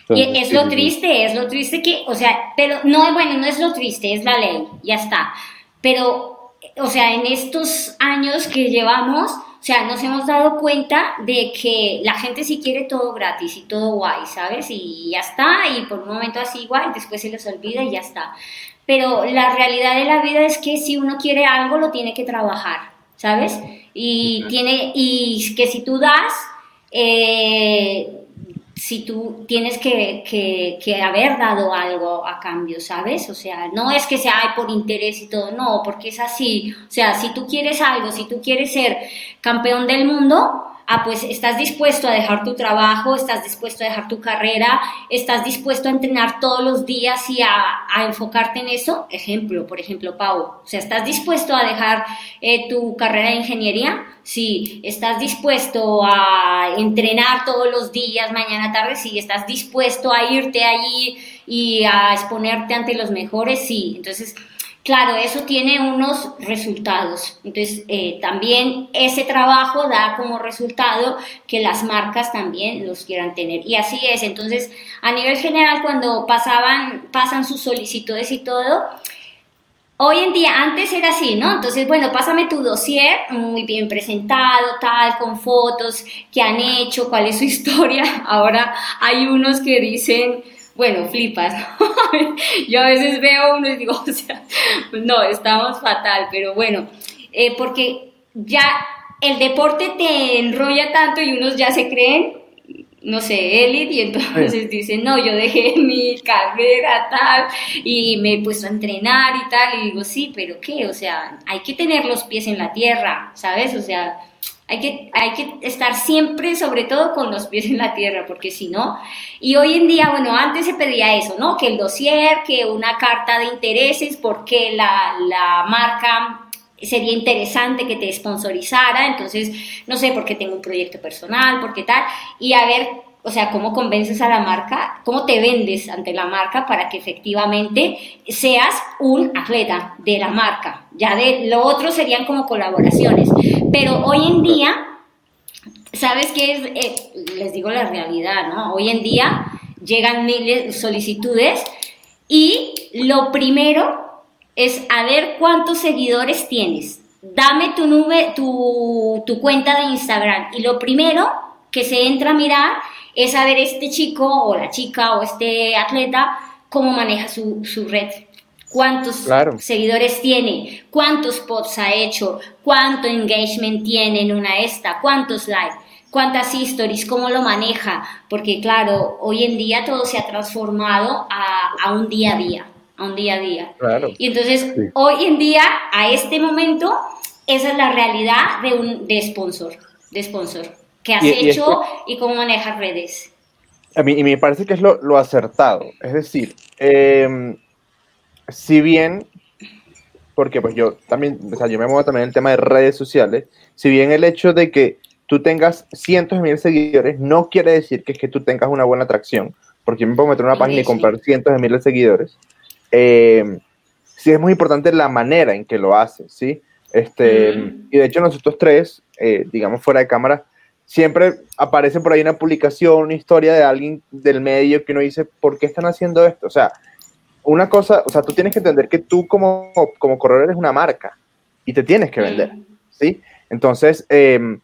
y es lo triste, es lo triste que, o sea, pero no, bueno, no es lo triste, es la ley, ya está. Pero, o sea, en estos años que llevamos, o sea, nos hemos dado cuenta de que la gente sí quiere todo gratis y todo guay, ¿sabes? Y ya está, y por un momento así guay, después se les olvida y ya está. Pero la realidad de la vida es que si uno quiere algo, lo tiene que trabajar, ¿sabes? Y, tiene, y que si tú das, eh, si tú tienes que, que, haber dado algo a cambio, ¿sabes? O sea, no es que sea por interés y todo, no, porque es así. O sea, si tú quieres algo, si tú quieres ser campeón del mundo, ah, pues estás dispuesto a dejar tu trabajo, estás dispuesto a dejar tu carrera, estás dispuesto a entrenar todos los días y a, enfocarte en eso. Ejemplo, por ejemplo, Pau, o sea, ¿estás dispuesto a dejar eh, tu carrera de ingeniería? Sí, ¿estás dispuesto a entrenar todos los días, mañana, tarde? Sí, ¿estás dispuesto a irte allí y a exponerte ante los mejores? Sí, entonces Claro, eso tiene unos resultados. Entonces, eh, también ese trabajo da como resultado que las marcas también los quieran tener. Y así es. Entonces, a nivel general, cuando pasaban, pasan sus solicitudes y todo, Hoy en día, antes era así, ¿no? Entonces, bueno, pásame tu dossier, muy bien presentado, tal, con fotos que han hecho, cuál es su historia. Ahora hay unos que dicen, bueno, flipas. Yo a veces veo uno y digo, o sea, no, estamos fatal, pero bueno, eh, porque ya el deporte te enrolla tanto y unos ya se creen, no sé, élite, y entonces dicen, no, yo dejé mi carrera tal y me he puesto a entrenar y tal, y digo, sí, pero ¿qué? O sea, hay que tener los pies en la tierra, ¿sabes? O sea, hay que, hay que estar siempre, sobre todo, con los pies en la tierra, porque si no, y hoy en día, bueno, antes se pedía eso, ¿no? Que el dossier, que una carta de intereses, porque la, la marca sería interesante que te sponsorizara, entonces, no sé, porque tengo un proyecto personal, porque tal, y a ver, o sea, cómo convences a la marca, cómo te vendes ante la marca para que efectivamente seas un atleta de la marca. Ya de lo otro serían como colaboraciones, pero hoy en día, ¿sabes qué es? Eh, les digo la realidad, ¿no? Hoy en día llegan miles de solicitudes y lo primero es a ver cuántos seguidores tienes. Dame tu, nube, tu, tu cuenta de Instagram. Y lo primero que se entra a mirar es saber este chico o la chica o este atleta cómo maneja su, su red. Cuántos seguidores tiene, cuántos posts ha hecho, cuánto engagement tiene en una esta, cuántos likes, cuántas stories, cómo lo maneja, porque claro, hoy en día todo se ha transformado a, a un día a día a un día a día. Y entonces, hoy en día, a este momento, esa es la realidad de un de sponsor, de sponsor. ¿Qué has hecho y, cómo manejas redes? A mí, y me parece que es lo, lo acertado. Es decir, em, si bien, porque pues yo también, o sea, yo me muevo también en el tema de redes sociales, si bien el hecho de que tú tengas cientos de miles de seguidores no quiere decir que es que tú tengas una buena atracción, porque yo me puedo meter en una página y comprar cientos de miles de seguidores, eh, sí es muy importante la manera en que lo hace, ¿sí? Este, mm. Y de hecho nosotros tres, eh, digamos fuera de cámara, siempre aparece por ahí una publicación, una historia de alguien del medio que uno dice, ¿por qué están haciendo esto? O sea, una cosa, o sea, tú tienes que entender que tú como, como corredor eres una marca y te tienes que vender. ¿sí? Entonces, eh,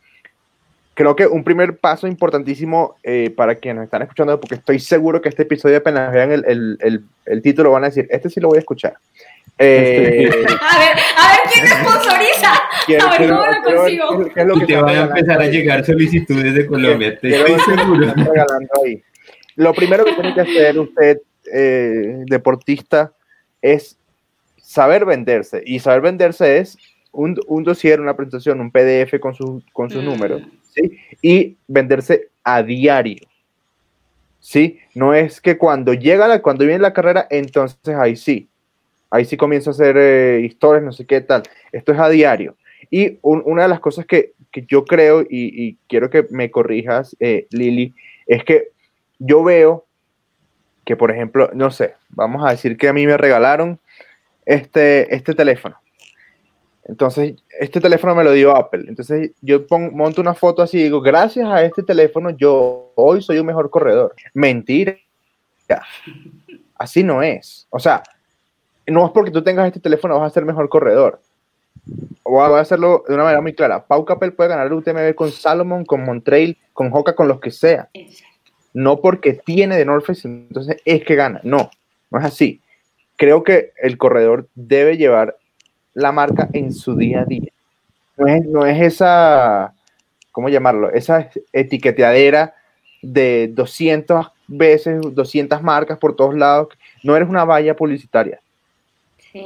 creo que un primer paso importantísimo eh, para quienes están escuchando, porque estoy seguro que este episodio apenas vean el, el, el, título, van a decir, este sí lo voy a escuchar. Eh, a ver, a ver quién sponsoriza. a ver cómo lo consigo. ¿qué, es lo que te van a empezar a llegar solicitudes de Colombia, estoy seguro. Lo primero que tiene que hacer usted, eh, deportista, es saber venderse. Y saber venderse es un, un dossier, una presentación, un PDF con, su, con sus mm. números y venderse a diario. ¿Sí? No es que cuando llega la, cuando viene la carrera, entonces ahí sí. Ahí sí comienzo a hacer eh, historias, no sé qué tal. Esto es a diario. Y una de las cosas que, yo creo, y, quiero que me corrijas, eh, Lili, es que yo veo que, por ejemplo, no sé, vamos a decir que a mí me regalaron este, este teléfono. Entonces, este teléfono me lo dio Apple. Entonces, yo monto una foto así y digo, gracias a este teléfono, yo hoy soy un mejor corredor. Mentira. Así no es. O sea, no es porque tú tengas este teléfono vas a ser mejor corredor. O voy a hacerlo de una manera muy clara. Pau Capel puede ganar el UTMB con Salomon, con Montrail, con Hoka, con los que sea. No porque tiene de North Face, entonces es que gana. No, no es así. Creo que el corredor debe llevar la marca en su día a día. No es, esa, ¿cómo llamarlo? Esa etiqueteadera de 200 veces, 200 marcas por todos lados. No eres una valla publicitaria.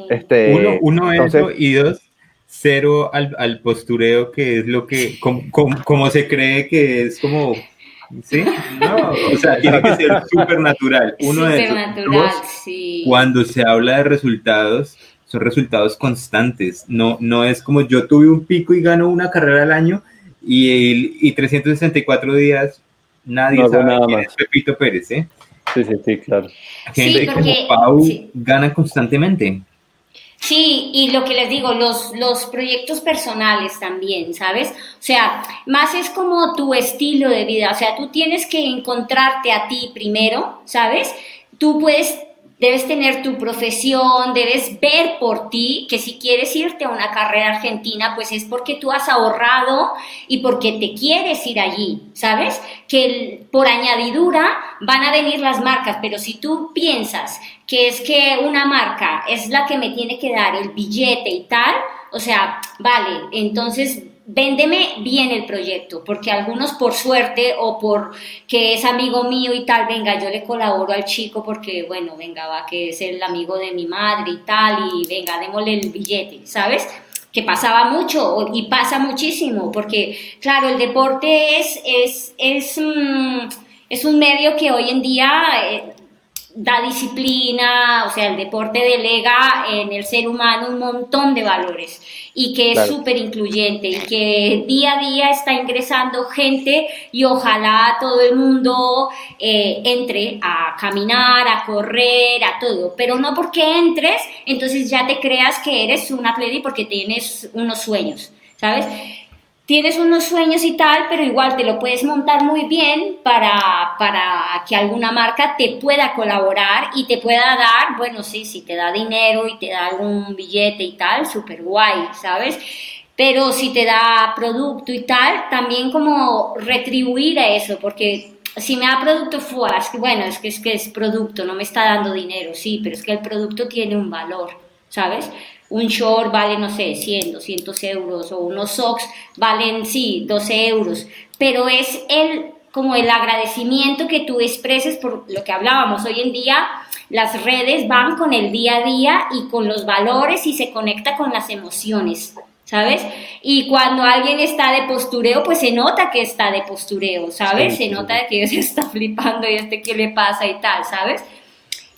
Este, uno, uno eso y dos, cero al, postureo, que es lo que, como, se cree que es como ¿Sí? No, o sea, tiene que ser súper natural. Uno de cuando se habla de resultados, son resultados constantes. No, no es como yo tuve un pico y gano una carrera al año y, y 364 días nadie sabe nada quién más. es Pepito Pérez, ¿eh? Sí, sí, sí, claro. Gente como Pau gana constantemente. Sí, y lo que les digo, los, los proyectos personales también, ¿sabes? O sea, más es como tu estilo de vida, o sea, tú tienes que encontrarte a ti primero, ¿sabes? Tú puedes debes tener tu profesión, debes ver por ti que si quieres irte a una carrera argentina, pues es porque tú has ahorrado y porque te quieres ir allí, ¿sabes? Que por añadidura van a venir las marcas, pero si tú piensas que es que una marca es la que me tiene que dar el billete y tal, o sea, vale, entonces véndeme bien el proyecto, porque algunos por suerte o por que es amigo mío y tal, venga, yo le colaboro al chico porque, bueno, venga, va, que es el amigo de mi madre y tal, y venga, démosle el billete, ¿sabes? Que pasaba mucho y pasa muchísimo, porque, claro, el deporte es, es, es, mm, es un medio que hoy en día... Eh, da disciplina, o sea, el deporte delega en el ser humano un montón de valores y que es súper incluyente y que día a día está ingresando gente y ojalá todo el mundo eh, entre a caminar, a correr, a todo, pero no porque entres, entonces ya te creas que eres un atleta y porque tienes unos sueños, ¿sabes? Tienes unos sueños y tal, pero igual te lo puedes montar muy bien para, para que alguna marca te pueda colaborar y te pueda dar, bueno, sí, si te da dinero y te da algún billete y tal, súper guay, ¿sabes? Pero si te da producto y tal, también como retribuir a eso, porque si me da producto fuera, es que bueno, es que, es que es producto, no me está dando dinero, sí, pero es que el producto tiene un valor, ¿sabes? Un short vale, no sé, 100, 200 euros, o unos socks valen, sí, 12 euros, pero es el como el agradecimiento que tú expreses por lo que hablábamos hoy en día, las redes van con el día a día y con los valores y se conecta con las emociones, ¿sabes? Y cuando alguien está de postureo, pues se nota que está de postureo, ¿sabes? se nota que se está flipando y este qué le pasa y tal, ¿sabes?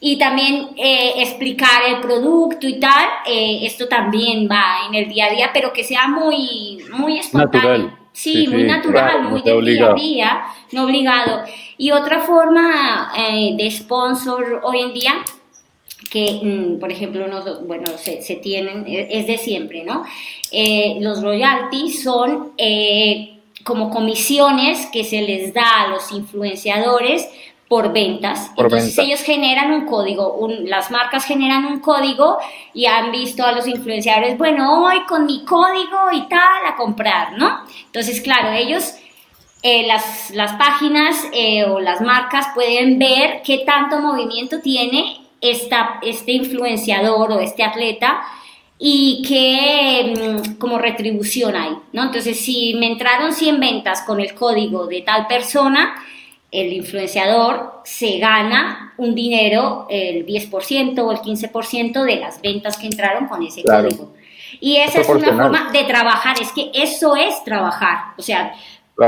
Y también eh, explicar el producto y tal, eh, esto también va en el día a día, pero que sea muy, muy espontáneo. Sí, muy natural, muy de día a día, no obligado. Y otra forma eh, de sponsor hoy en día, que mm, por ejemplo, bueno, se, se, tienen, es de siempre, ¿no? los royalties son como comisiones que se les da a los influenciadores por ventas. Entonces ellos generan un código, las marcas generan un código y han visto a los influenciadores, bueno, hoy con mi código y tal a comprar, ¿no? Entonces, claro, ellos, eh, las, las, páginas eh, o las marcas pueden ver qué tanto movimiento tiene esta, este influenciador o este atleta y qué mm, como retribución hay, ¿no? Entonces, si me entraron 100 ventas con el código de tal persona, el influenciador se gana un dinero, el 10% o el 15% de las ventas que entraron con ese código. Y esa es una forma de trabajar, es que eso es trabajar. O sea,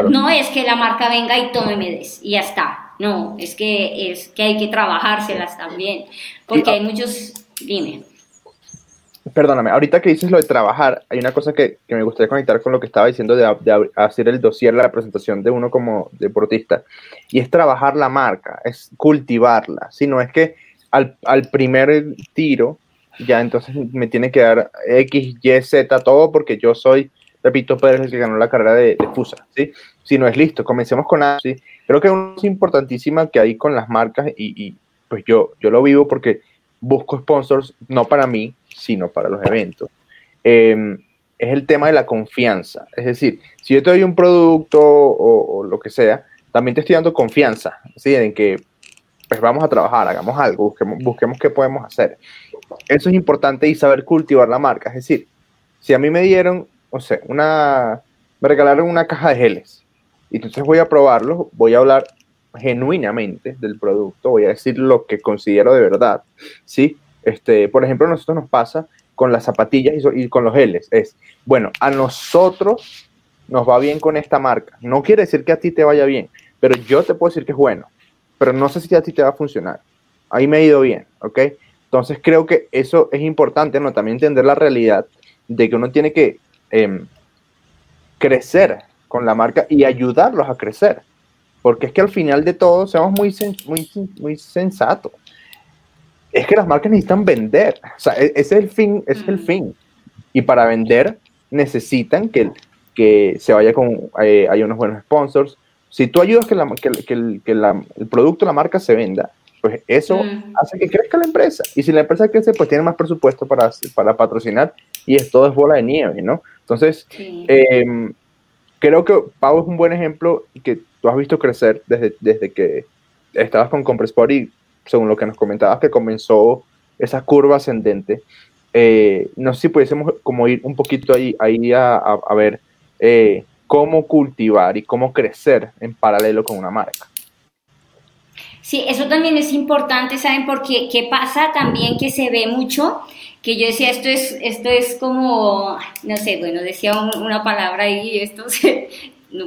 no es que la marca venga y tome me des y ya está. No, es que, es que hay que trabajárselas también. Porque hay muchos, dime perdóname, ahorita que dices lo de trabajar, hay una cosa que, me gustaría conectar con lo que estaba diciendo de, hacer el dossier, la presentación de uno como deportista, y es trabajar la marca, es cultivarla, si no es que al, primer tiro ya entonces me tiene que dar X, Y, Z, todo porque yo soy, repito, Pérez el que ganó la carrera de, FUSA, ¿sí? Si no es listo, comencemos con así. Creo que una cosa importantísima que hay con las marcas y, y pues yo, yo lo vivo porque busco sponsors, no para mí, sino para los eventos, em, es el tema de la confianza. Es decir, si yo te doy un producto o, lo que sea, también te estoy dando confianza, ¿sí? En que pues vamos a trabajar, hagamos algo, busquemos, busquemos qué podemos hacer. Eso es importante y saber cultivar la marca. Es decir, si a mí me dieron, o sea, una, me regalaron una caja de geles y entonces voy a probarlo, voy a hablar genuinamente del producto, voy a decir lo que considero de verdad, ¿sí? Este, por ejemplo, a nosotros nos pasa con las zapatillas y, con los L's. Es, bueno, a nosotros nos va bien con esta marca. No quiere decir que a ti te vaya bien, pero yo te puedo decir que es bueno. Pero no sé si a ti te va a funcionar. Ahí me ha ido bien, ¿ok? Entonces creo que eso es importante, ¿no? También entender la realidad de que uno tiene que em, crecer con la marca y ayudarlos a crecer. Porque es que al final de todo seamos muy, muy, muy sensatos es que las marcas necesitan vender. O sea, e-, ese es el fin, es el mm. fin. Y para vender necesitan que, que se vaya con, eh, hay unos buenos sponsors. Si tú ayudas que, la, que, el, que el producto, la marca se venda, pues eso mm. hace que crezca la empresa. Y si la empresa crece, pues tiene más presupuesto para, para patrocinar y es todo es bola de nieve, ¿no? Entonces, em, creo que Pau es un buen ejemplo que tú has visto crecer desde, desde que estabas con Compressport y según lo que nos comentabas, que comenzó esa curva ascendente. Eh, no sé si pudiésemos como ir un poquito ahí, ahí a, ver eh, cómo cultivar y cómo crecer en paralelo con una marca. Sí, eso también es importante, ¿saben? Porque qué pasa también que se ve mucho, que yo decía, esto es, esto es como, no sé, bueno, decía una palabra y esto se,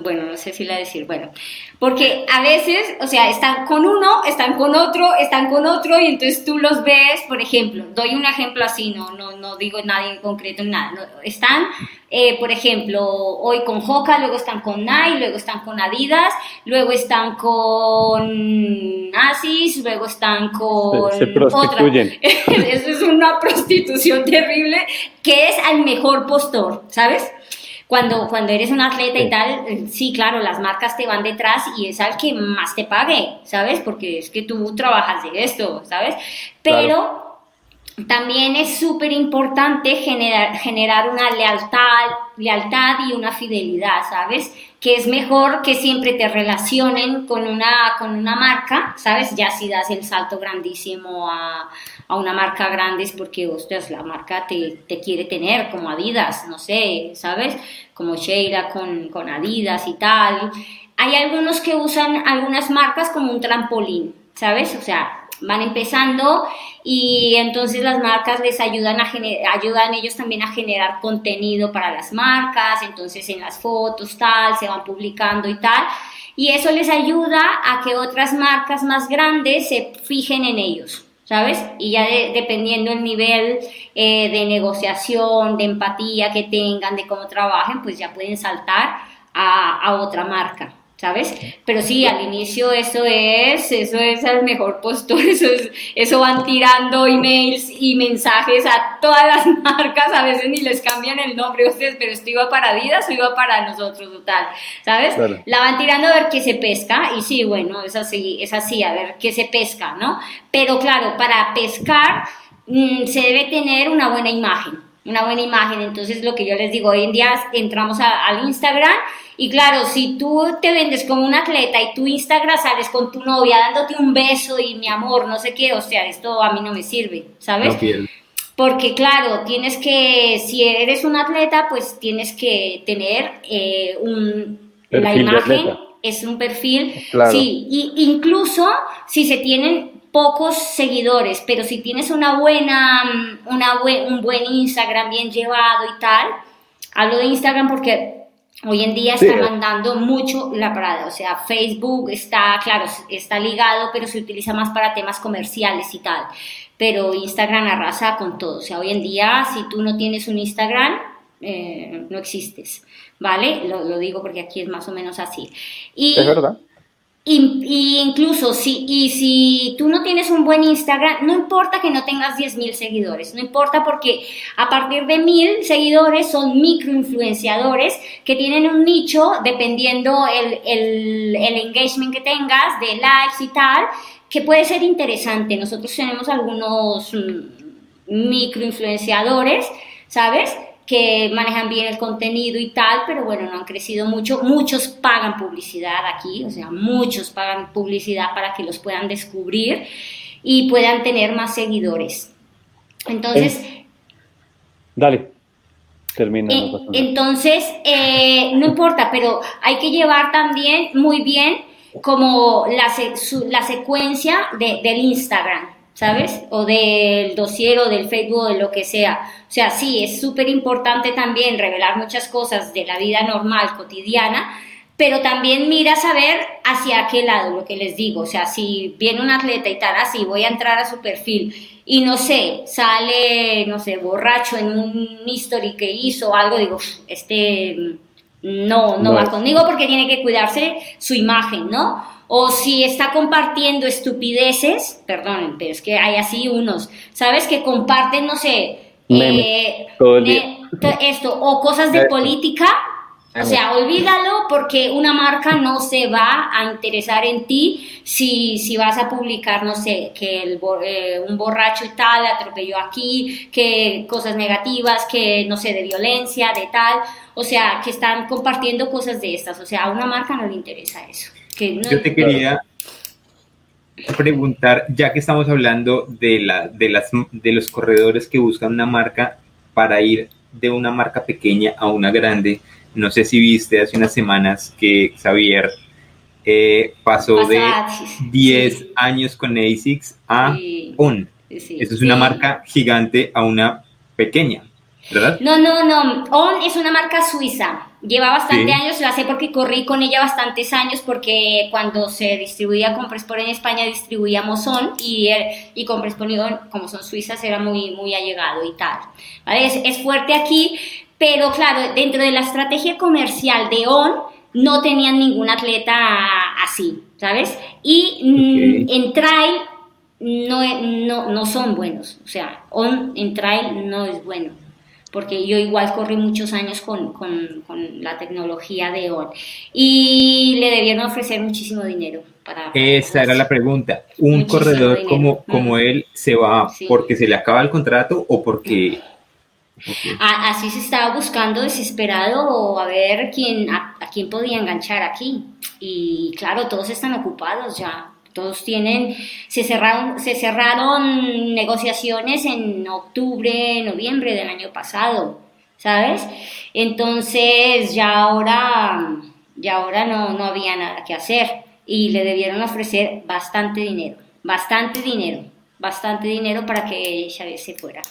bueno, no sé si la decir, bueno, porque a veces, o sea, están con uno, están con otro, están con otro, y entonces tú los ves, por ejemplo, doy un ejemplo así, no, no, no digo nada en concreto, nada, están, eh, por ejemplo, hoy con Hoka, luego están con Nike, luego están con Adidas, luego están con Asis, luego están con se, prostituyen. Eso es una prostitución terrible, que es al mejor postor, ¿sabes? Cuando, cuando eres un atleta y tal, eh, sí, claro, las marcas te van detrás y es al que más te pague, ¿sabes? Porque es que tú trabajas de esto, ¿sabes? Pero también es súper importante generar, generar una lealtad, lealtad y una fidelidad, ¿sabes? Que es mejor que siempre te relacionen con una, con una marca, ¿sabes? Ya si das el salto grandísimo a, a una marca grande es porque, ostras, la marca te, te, quiere tener, como Adidas, no sé, ¿sabes? Como Sheila con, con Adidas y tal. Hay algunos que usan algunas marcas como un trampolín, ¿sabes? O sea, van empezando y entonces las marcas les ayudan a ayudan ellos también a generar contenido para las marcas, entonces en las fotos tal, se van publicando y tal, y eso les ayuda a que otras marcas más grandes se fijen en ellos. ¿Sabes? Y ya dependiendo el nivel eh, de negociación, de empatía que tengan, de cómo trabajen, pues ya pueden saltar a, a otra marca. ¿Sabes? Pero sí, al inicio eso es, eso es el mejor postor, eso es, eso van tirando emails y mensajes a todas las marcas, a veces ni les cambian el nombre, ustedes, pero esto iba para Adidas o iba para nosotros, total, ¿sabes? La van tirando a ver qué se pesca, y sí, bueno, es así, es así, a ver qué se pesca, ¿no? Pero claro, para pescar mm, se debe tener una buena imagen, una buena imagen, entonces lo que yo les digo, hoy en día entramos al Instagram, y claro, si tú te vendes como un atleta y tu Instagram sales con tu novia dándote un beso y mi amor, no sé qué, o sea, esto a mí no me sirve, ¿sabes? Porque claro, tienes que, si eres un atleta, pues tienes que tener eh, un, la imagen, es un perfil, sí, y incluso si se tienen pocos seguidores, pero si tienes una buena, una un buen Instagram bien llevado y tal, hablo de Instagram porque Hoy en día está mandando mucho la parada, o sea, Facebook está, claro, está ligado, pero se utiliza más para temas comerciales y tal. Pero Instagram arrasa con todo, o sea, hoy en día si tú no tienes un Instagram, eh, no existes, ¿vale? Lo, lo, digo porque aquí es más o menos así. Y, es verdad. Y, incluso si, y si tú no tienes un buen Instagram, no importa que no tengas 10.000 seguidores, no importa porque a partir de 1.000 seguidores son microinfluenciadores que tienen un nicho dependiendo el, el, el engagement que tengas, de likes y tal, que puede ser interesante. Nosotros tenemos algunos mm, microinfluenciadores, ¿sabes? Que manejan bien el contenido y tal, pero bueno, no han crecido mucho. Muchos pagan publicidad aquí, o sea, muchos pagan publicidad para que los puedan descubrir y puedan tener más seguidores. Entonces... Dale. Termina. Eh, entonces, eh, no importa, pero hay que llevar también muy bien como la, la secuencia de, del Instagram. ¿Sabes? O del dossier o del Facebook o de lo que sea. O sea, sí, es súper importante también revelar muchas cosas de la vida normal, cotidiana, pero también mira saber hacia qué lado, lo que les digo. O sea, si viene un atleta y tal, así, voy a entrar a su perfil y no sé, sale, no sé, borracho en un history que hizo algo, digo, este no, no, va conmigo porque tiene que cuidarse su imagen, ¿no? O si está compartiendo estupideces, perdón, pero es que hay así unos, ¿sabes? Que comparten, no sé, eh, esto, o cosas de política, o sea, olvídalo porque una marca no se va a interesar en ti si, si vas a publicar, no sé, que el, eh, un borracho y tal atropelló aquí, que cosas negativas, que no sé, de violencia, de tal, o sea, que están compartiendo cosas de estas, o sea, a una marca no le interesa eso. Yo te quería preguntar, ya que estamos hablando de, la, de, las, de los corredores que buscan una marca para ir de una marca pequeña a una grande, no sé si viste hace unas semanas que Xavier eh, pasó de 10 años con ASICS a ON. Eso es una marca gigante a una pequeña, ¿verdad? No, no, no. ON es una marca suiza. Lleva bastante años, la sé porque corrí con ella bastantes años porque cuando se distribuía Compresport en España distribuíamos ON y, y Compresport, como son suizas, era muy, muy allegado y tal. Es, es fuerte aquí, pero claro, dentro de la estrategia comercial de ON no tenían ningún atleta así, ¿sabes? Y mm, en trail no, no, no, son buenos, o sea, on, en trail no es bueno, porque yo igual corrí muchos años con, con, con la tecnología de on y le debieron ofrecer muchísimo dinero. Para, Esa era la pregunta. ¿Un corredor como, como mm. él se va porque se le acaba el contrato o porque Así se estaba buscando desesperado a ver quién, a, quién podía enganchar aquí. Y claro, todos están ocupados ya. Todos tienen, se cerraron, se cerraron negociaciones en octubre, noviembre del año pasado, ¿sabes? Entonces ya ahora, ya ahora no, no había nada que hacer y le debieron ofrecer bastante dinero, bastante dinero, bastante dinero para que Chávez se fuera.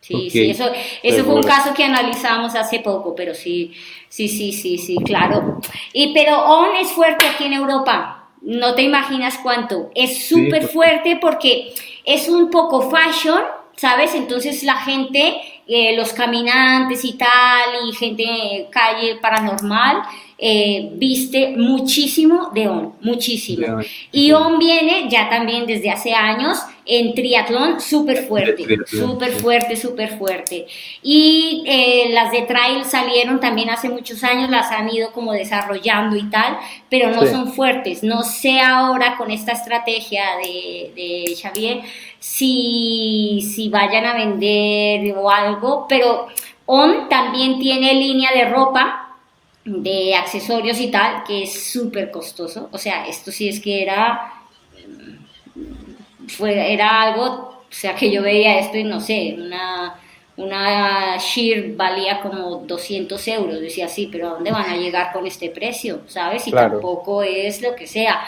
Sí, sí, eso, eso fue un caso que analizamos hace poco, pero sí, sí, sí, sí, sí, claro. Y, pero ON es fuerte aquí en Europa, no te imaginas cuánto. Es súper fuerte porque es un poco fashion, ¿sabes? Entonces la gente, eh, los caminantes y tal, y gente calle paranormal, eh, viste muchísimo de ON, muchísimo. Y ON viene ya también desde hace años en triatlón súper fuerte, súper fuerte, súper fuerte. Y eh, las de trail salieron también hace muchos años, las han ido como desarrollando y tal, pero no son fuertes. No sé ahora con esta estrategia de, de Xavier si, si vayan a vender o algo, pero ON también tiene línea de ropa de accesorios y tal, que es súper costoso. O sea, esto sí es que era, fue, era algo, o sea, que yo veía esto y no sé, una, una sheer valía como 200 euros. Decía, sí, pero ¿a dónde van a llegar con este precio? ¿Sabes? Y tampoco es lo que sea.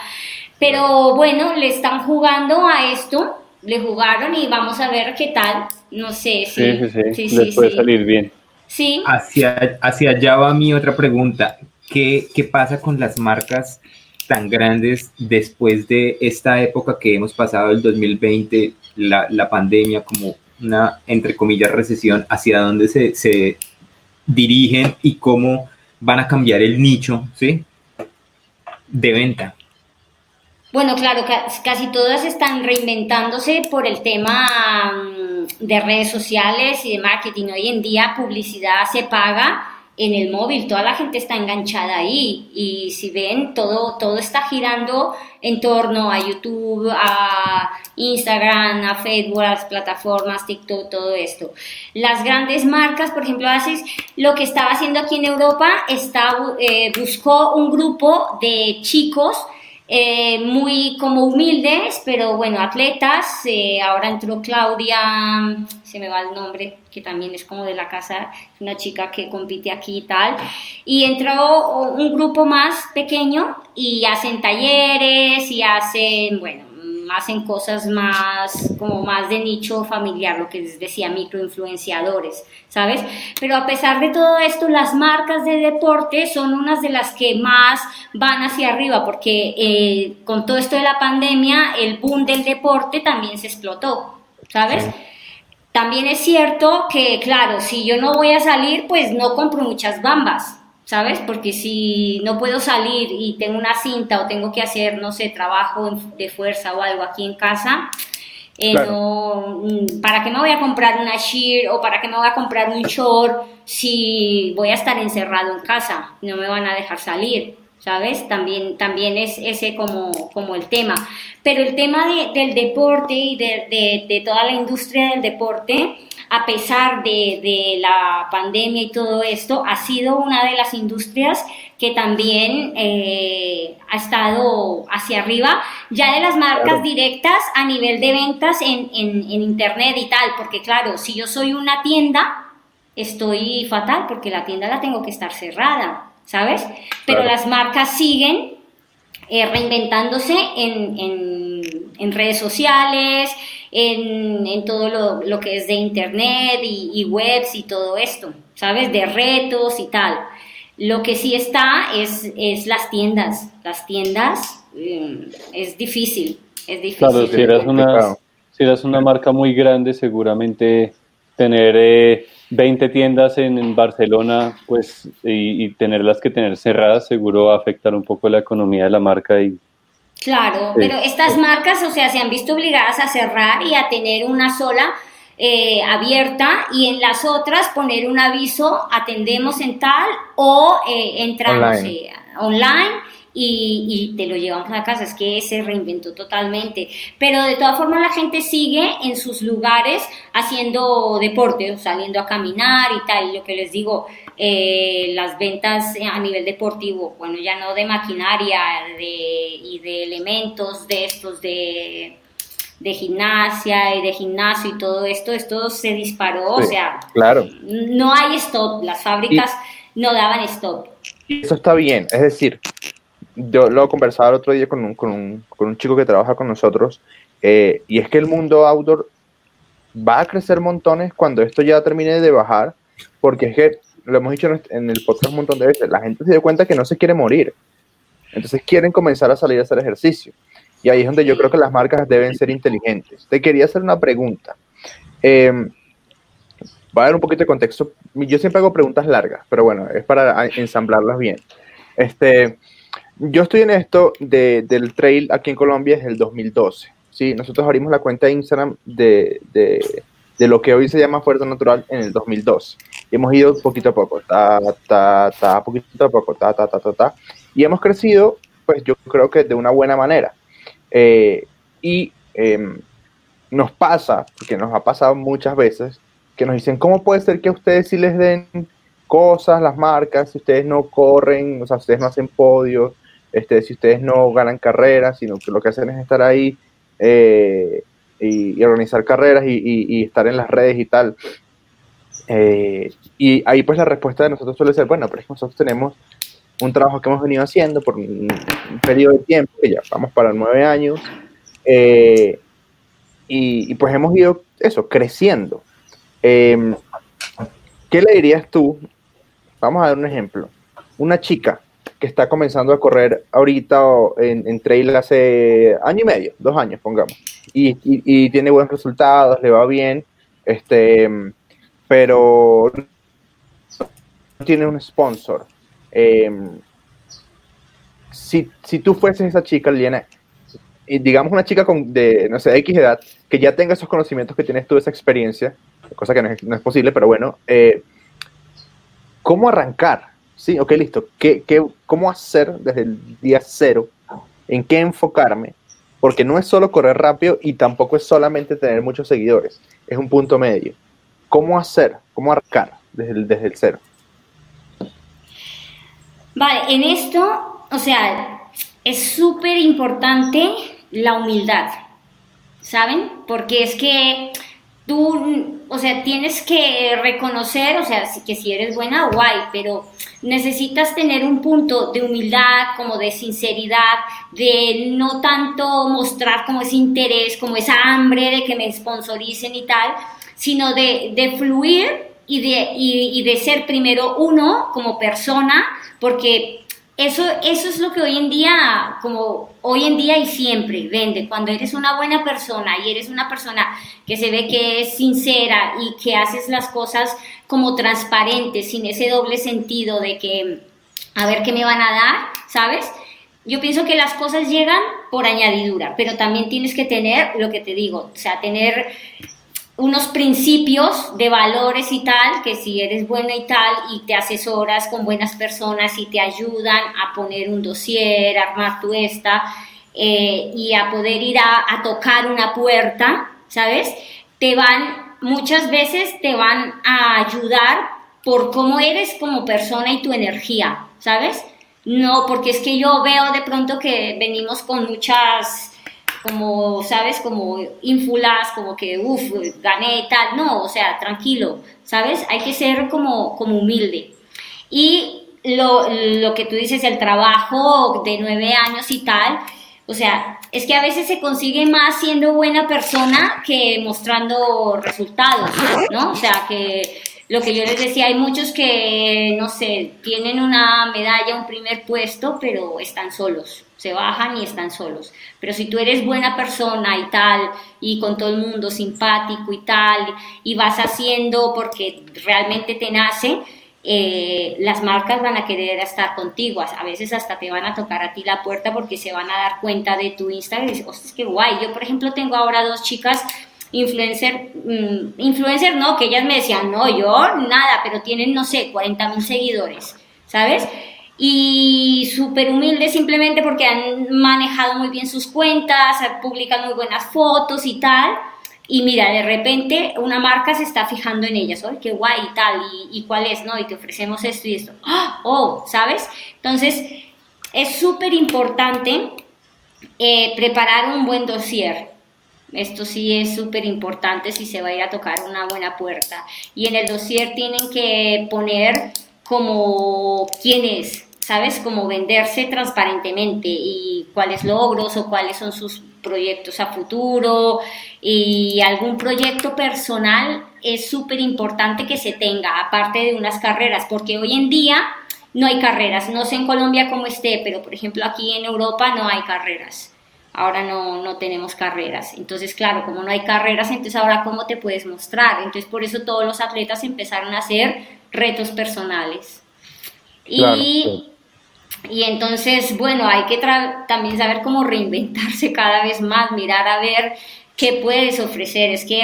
Pero bueno, le están jugando a esto, le jugaron y vamos a ver qué tal. No sé si sí, sí, puede salir bien. Sí. Hacia, hacia allá va mi otra pregunta. ¿Qué, ¿Qué pasa con las marcas tan grandes después de esta época que hemos pasado, el 2020, la, la pandemia, como una, entre comillas, recesión, hacia dónde se, se, dirigen y cómo van a cambiar el nicho, ¿sí? De venta. Bueno, claro, casi todas están reinventándose por el tema mm, de redes sociales y de marketing. Hoy en día publicidad se paga en el móvil, toda la gente está enganchada ahí y si ven, todo, todo está girando en torno a YouTube, a Instagram, a Facebook, a plataformas, TikTok, todo esto. Las grandes marcas, por ejemplo, haces lo que estaba haciendo aquí en Europa, está, eh, buscó un grupo de chicos eh, muy como humildes, pero bueno, atletas. Eh, ahora entró Claudia, se me va el nombre, que también es como de la casa, una chica que compite aquí y tal. Y entró un grupo más pequeño y hacen talleres y hacen, bueno, hacen cosas más, como más de nicho familiar, lo que les decía, microinfluenciadores, ¿sabes? Pero a pesar de todo esto, las marcas de deporte son unas de las que más van hacia arriba, porque eh, con todo esto de la pandemia, el boom del deporte también se explotó, ¿sabes? También es cierto que, claro, si yo no voy a salir, pues no compro muchas bambas, ¿sabes? Porque si no puedo salir y tengo una cinta o tengo que hacer, no sé, trabajo de fuerza o algo aquí en casa, eh, no, mm, ¿para qué me voy a comprar una sheer o para qué me voy a comprar un short si voy a estar encerrado en casa? No me van a dejar salir. ¿Sabes? También, también es ese como, como el tema. Pero el tema del deporte y de, de, toda la industria del deporte, a pesar de, la pandemia y todo esto, ha sido una de las industrias que también eh, ha estado hacia arriba, ya de las marcas directas a nivel de ventas en, en, en Internet y tal, porque claro, si yo soy una tienda, estoy fatal porque la tienda la tengo que estar cerrada, ¿sabes? Pero las marcas siguen eh, reinventándose en, redes sociales, en, todo lo, que es de internet y, webs y todo esto, ¿sabes? De retos y tal. Lo que sí está es, es las tiendas. Las tiendas eh, es difícil, es difícil. Claro, si eras, una, si eras una marca muy grande, seguramente tener... Eh, 20 tiendas en, Barcelona, pues, y, tenerlas que tener cerradas, seguro va a afectar un poco la economía de la marca y... Claro, pero estas marcas, o sea, se han visto obligadas a cerrar y a tener una sola eh, abierta y en las otras poner un aviso, atendemos en tal o eh, entramos online eh, y, te lo llevamos a casa. Es que se reinventó totalmente. Pero de todas formas la gente sigue en sus lugares haciendo deporte, saliendo a caminar y tal. Y lo que les digo, eh, las ventas a nivel deportivo, bueno, ya no de maquinaria y de elementos de estos de de gimnasia y de gimnasio y todo esto, esto se disparó, o sea, claro. no hay stop, las fábricas no daban stop. Eso está bien, es decir, yo lo conversaba el otro día con un, con un, con un chico que trabaja con nosotros, eh, y es que el mundo outdoor va a crecer montones cuando esto ya termine de bajar, porque es que, lo hemos dicho en el podcast un montón de veces, la gente se dio cuenta que no se quiere morir, entonces quieren comenzar a salir a hacer ejercicio. Y ahí es donde yo creo que las marcas deben ser inteligentes. Te quería hacer una pregunta. Eh, voy a dar un poquito de contexto. Yo siempre hago preguntas largas, pero bueno, es para ensamblarlas bien. Este, yo estoy en esto del trail aquí en Colombia desde el 2012. ¿sí? Nosotros abrimos la cuenta de Instagram de, lo que hoy se llama Fuerza Natural en el 2012. Y hemos ido poquito a poco, ta, ta, ta, poquito a poco, ta, ta, ta, ta, ta. Y hemos crecido, pues yo creo que de una buena manera. Eh, y em, nos pasa, porque nos ha pasado muchas veces, que nos dicen, ¿cómo puede ser que a ustedes sí les den cosas, las marcas, si ustedes no corren, o sea, ustedes no hacen podios, este, si ustedes no ganan carreras, sino que lo que hacen es estar ahí eh, y, organizar carreras y, estar en las redes y tal. Eh, y ahí pues la respuesta de nosotros suele ser, bueno, pero es que nosotros tenemos un trabajo que hemos venido haciendo por un, periodo de tiempo, que ya vamos para nueve años, eh, y, pues hemos ido eso, creciendo. Em, ¿Qué le dirías tú? Vamos a dar un ejemplo. Una chica que está comenzando a correr ahorita en, trail hace año y medio, dos años, pongamos, y, tiene buenos resultados, le va bien, este, pero no tiene un sponsor. Em, si, si, tú fueses esa chica, Liena, y digamos una chica con de, no sé, X edad, que ya tenga esos conocimientos que tienes tú, esa experiencia, cosa que no es, posible, pero bueno, eh, ¿cómo arrancar? Sí, ok, listo. ¿Qué, qué, cómo hacer desde el día cero? ¿En qué enfocarme? Porque no es solo correr rápido y tampoco es solamente tener muchos seguidores. Es un punto medio. ¿Cómo hacer? ¿Cómo arrancar desde el, desde el cero? Vale, en esto, o sea, es súper importante la humildad, ¿saben? Porque es que tú, o sea, tienes que reconocer, o sea, que si eres buena, guay, pero necesitas tener un punto de humildad, como de sinceridad, de no tanto mostrar como ese interés, como esa hambre de que me sponsoricen y tal, sino de, de fluir y de, y, y de ser primero uno como persona, porque eso, eso es lo que hoy en día, como hoy en día y siempre vende. Cuando eres una buena persona y eres una persona que se ve que es sincera y que haces las cosas como transparentes, sin ese doble sentido de que a ver qué me van a dar, ¿sabes? Yo pienso que las cosas llegan por añadidura, pero también tienes que tener lo que te digo, o sea, tener unos principios de valores y tal, que si eres bueno y tal y te asesoras con buenas personas y te ayudan a poner un dossier, armar tu esta eh, y a poder ir a, tocar una puerta, ¿sabes? Te van, muchas veces te van a ayudar por cómo eres como persona y tu energía, ¿sabes? No, porque es que yo veo de pronto que venimos con muchas como, ¿sabes? Como infulas, como que, uff, gané tal. No, o sea, tranquilo, ¿sabes? Hay que ser como, como humilde. Y lo, lo que tú dices, el trabajo de nueve años y tal, o sea, es que a veces se consigue más siendo buena persona que mostrando resultados, ¿no? O sea, que lo que yo les decía, hay muchos que, no sé, tienen una medalla, un primer puesto, pero están solos, se bajan y están solos. Pero si tú eres buena persona y tal, y con todo el mundo simpático y tal, y vas haciendo porque realmente te nace, eh, las marcas van a querer estar contigo, a veces hasta te van a tocar a ti la puerta porque se van a dar cuenta de tu Instagram y dicen, ostras, qué guay. Yo, por ejemplo, tengo ahora dos chicas influencer, mm, influencer no, que ellas me decían, no, yo nada, pero tienen, no sé, 40 mil seguidores, ¿sabes? Y súper humildes simplemente porque han manejado muy bien sus cuentas, publican muy buenas fotos y tal y mira, de repente una marca se está fijando en ellas, ¡ay, qué guay y tal! Y, cuál es? ¿No? Y te ofrecemos esto y esto. ¡Ah! ¡Oh! ¿Sabes? Entonces, es súper importante eh, preparar un buen dossier. Esto sí es súper importante si se va a ir a tocar una buena puerta. Y en el dossier tienen que poner como quién es, ¿sabes? Como venderse transparentemente y cuáles logros o cuáles son sus proyectos a futuro y algún proyecto personal es súper importante que se tenga, aparte de unas carreras, porque hoy en día no hay carreras. No sé en Colombia cómo esté, pero por ejemplo aquí en Europa no hay carreras. Ahora no, no tenemos carreras. Entonces, claro, como no hay carreras, entonces ahora cómo te puedes mostrar. Entonces, por eso todos los atletas empezaron a hacer retos personales. y y entonces, bueno, hay que también saber cómo reinventarse cada vez más, mirar a ver qué puedes ofrecer. Es que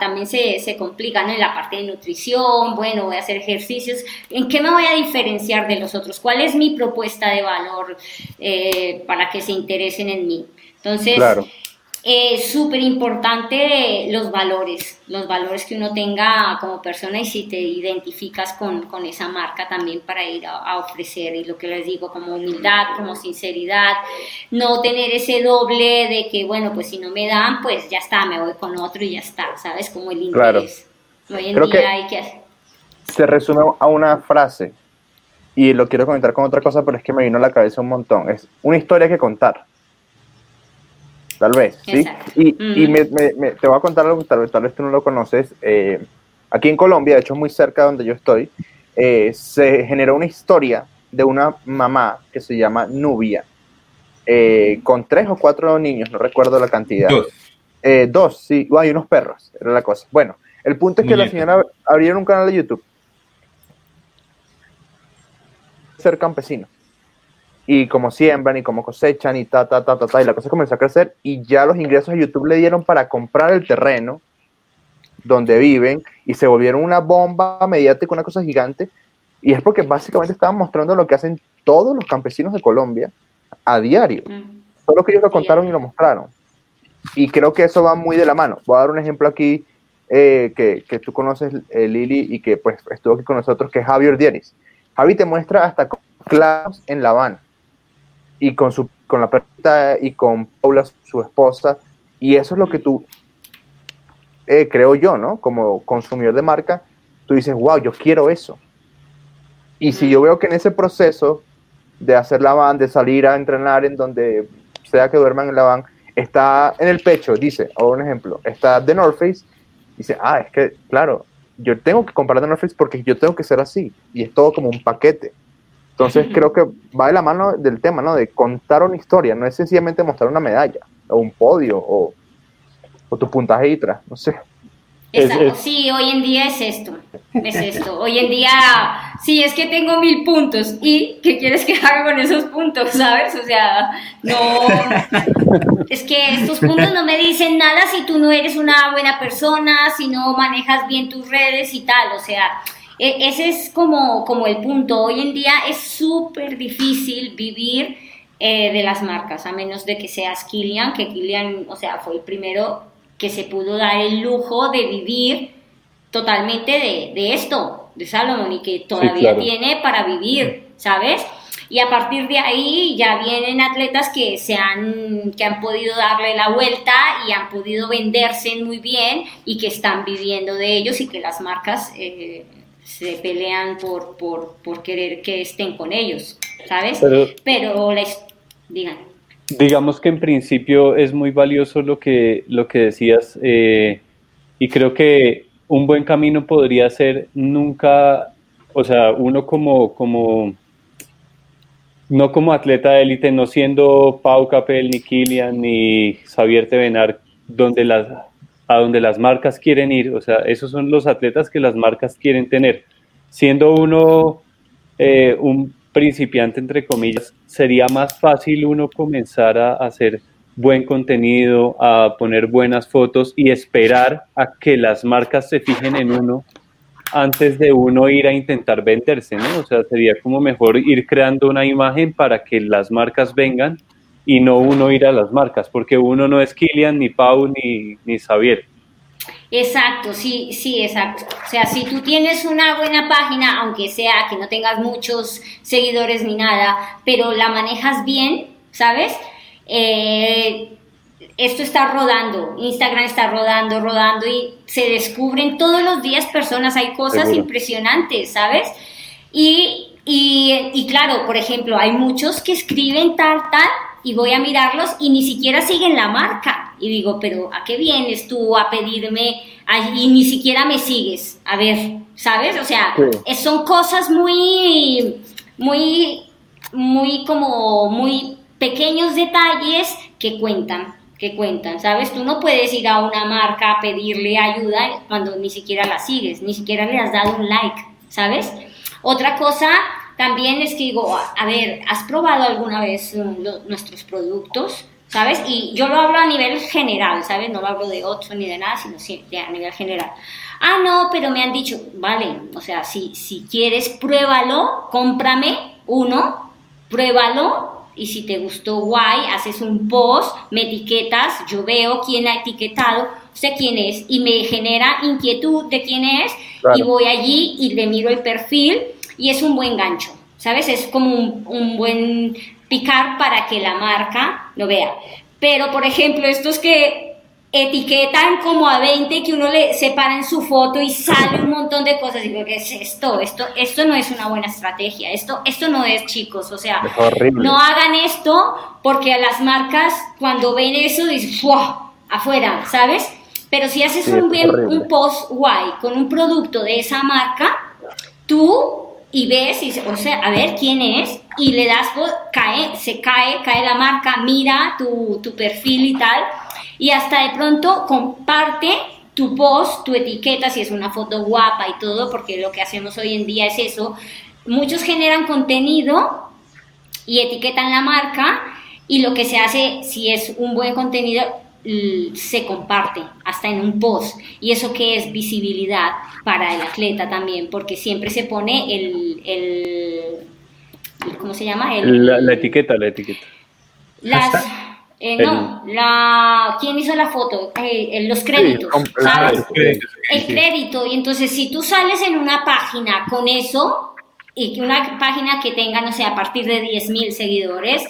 también se, se complica ¿no? en la parte de nutrición, bueno, voy a hacer ejercicios. ¿En qué me voy a diferenciar de los otros? ¿Cuál es mi propuesta de valor eh, para que se interesen en mí? Entonces, claro es súper importante los valores, los valores que uno tenga como persona y si te identificas con, con esa marca también para ir a, ofrecer, y lo que les digo, como humildad, como sinceridad, no tener ese doble de que, bueno, pues si no me dan, pues ya está, me voy con otro y ya está, ¿sabes? Como el interés. Hoy en día hay que hacer. Se resume a una frase, y lo quiero comentar con otra cosa, pero es que me vino a la cabeza un montón, es una historia que contar tal vez, ¿sí? Y, te voy a contar algo, tal vez, tal vez tú no lo conoces. Eh, aquí en Colombia, de hecho muy cerca de donde yo estoy, eh, se generó una historia de una mamá que se llama Nubia, eh, con tres o cuatro niños, no recuerdo la cantidad. Dos. dos, sí, hay unos perros, era la cosa. Bueno, el punto es que la señora abrieron un canal de YouTube. Ser campesino y como siembran y como cosechan y ta, ta, ta, ta, ta, y la cosa comenzó a crecer y ya los ingresos de YouTube le dieron para comprar el terreno donde viven y se volvieron una bomba mediática, una cosa gigante. Y es porque básicamente estaban mostrando lo que hacen todos los campesinos de Colombia a diario. Mm. Solo que ellos lo contaron y lo mostraron. Y creo que eso va muy de la mano. Voy a dar un ejemplo aquí eh, que, que, tú conoces, eh, Lili, y que pues estuvo aquí con nosotros, que es Javier Dienis. Javi te muestra hasta clavos en La Habana y con, su, con la perrita y con Paula, su esposa. Y eso es lo que tú, eh, creo yo, ¿no? Como consumidor de marca, tú dices, wow, yo quiero eso. Y si yo veo que en ese proceso de hacer la van, de salir a entrenar en donde sea que duerman en la van, está en el pecho, dice, o un ejemplo, está The North Face, dice, ah, es que, claro, yo tengo que comprar The North Face porque yo tengo que ser así. Y es todo como un paquete. Entonces creo que va de la mano del tema, ¿no? De contar una historia, no es sencillamente mostrar una medalla o un podio o, tu puntaje ITRA, no sé. Exacto, sí, hoy en día es esto, es esto. Hoy en día, sí, es que tengo mil puntos y ¿qué quieres que haga con esos puntos, sabes? O sea, no, es que estos puntos no me dicen nada si tú no eres una buena persona, si no manejas bien tus redes y tal, o sea, ese es como, como el punto. Hoy en día es súper difícil vivir eh, de las marcas, a menos de que seas Kilian, que Kilian, o sea, fue el primero que se pudo dar el lujo de vivir totalmente de, esto, de Salomon, y que todavía tiene para vivir, ¿sabes? y a partir de ahí ya vienen atletas que se han que han podido darle la vuelta y han podido venderse muy bien y que están viviendo de ellos y que las marcas eh, se pelean por, por, por, querer que estén con ellos, ¿sabes? Pero, les digan. Digamos que en principio es muy valioso lo que, lo que decías eh, y creo que un buen camino podría ser nunca, o sea, uno como, como no como atleta de élite, no siendo Pau Capel, ni Kilian, ni Xavier Tevenar, donde las, a donde las marcas quieren ir. O sea, esos son los atletas que las marcas quieren tener. Siendo uno eh, un principiante, entre comillas, sería más fácil uno comenzar a hacer buen contenido, a poner buenas fotos y esperar a que las marcas se fijen en uno antes de uno ir a intentar venderse, ¿no? O sea, sería como mejor ir creando una imagen para que las marcas vengan y no uno ir a las marcas, porque uno no es Kilian, ni Pau, ni, ni Xavier. Exacto, sí, sí, exacto. O sea, si tú tienes una buena página, aunque sea que no tengas muchos seguidores ni nada, pero la manejas bien, ¿sabes? Eh, esto está rodando, Instagram está rodando, rodando y se descubren todos los días personas, hay cosas impresionantes, ¿sabes? Y, y, claro, por ejemplo, hay muchos que escriben tal, tal, y voy a mirarlos y ni siquiera siguen la marca. Y digo, pero ¿a qué vienes tú a pedirme y ni siquiera me sigues? A ver, ¿sabes? O sea, son cosas muy, muy, muy como, muy pequeños detalles que cuentan que cuentan, ¿sabes? Tú no puedes ir a una marca a pedirle ayuda cuando ni siquiera la sigues, ni siquiera le has dado un like, ¿sabes? Otra cosa también es que digo, a ver, ¿has probado alguna vez mm, nuestros productos? ¿Sabes? Y yo lo hablo a nivel general, ¿sabes? No lo hablo de otro ni de nada, sino a nivel general. Ah, no, pero me han dicho, vale, o sea, si, si quieres, pruébalo, cómprame uno, pruébalo y si te gustó guay, haces un post, me etiquetas, yo veo quién ha etiquetado, sé quién es y me genera inquietud de quién es y voy allí y le miro el perfil y es un buen gancho, ¿sabes? Es como un, un buen picar para que la marca lo vea. Pero, por ejemplo, estos que etiquetan como a 20 que uno le separa en su foto y sale un montón de cosas. Digo, ¿qué es esto? Esto, esto no es una buena estrategia. Esto, esto no es, chicos. O sea, no hagan esto porque a las marcas cuando ven eso dicen, ¡wow! Afuera, ¿sabes? Pero si haces un, bien, un post guay con un producto de esa marca, tú y ves, y, o sea, a ver quién es, y le das, cae, se cae, cae la marca, mira tu, tu perfil y tal, y hasta de pronto comparte tu post, tu etiqueta, si es una foto guapa y todo, porque lo que hacemos hoy en día es eso. Muchos generan contenido y etiquetan la marca y lo que se hace, si es un buen contenido, se comparte hasta en un post. Y eso que es visibilidad para el atleta también, porque siempre se pone el, el, ¿cómo se llama? la, etiqueta, la etiqueta. Las, eh, no, la, ¿quién hizo la foto? Eh, los créditos, ¿sabes? El crédito. Y entonces, si tú sales en una página con eso, y una página que tenga, no sé, a partir de 10.000 seguidores,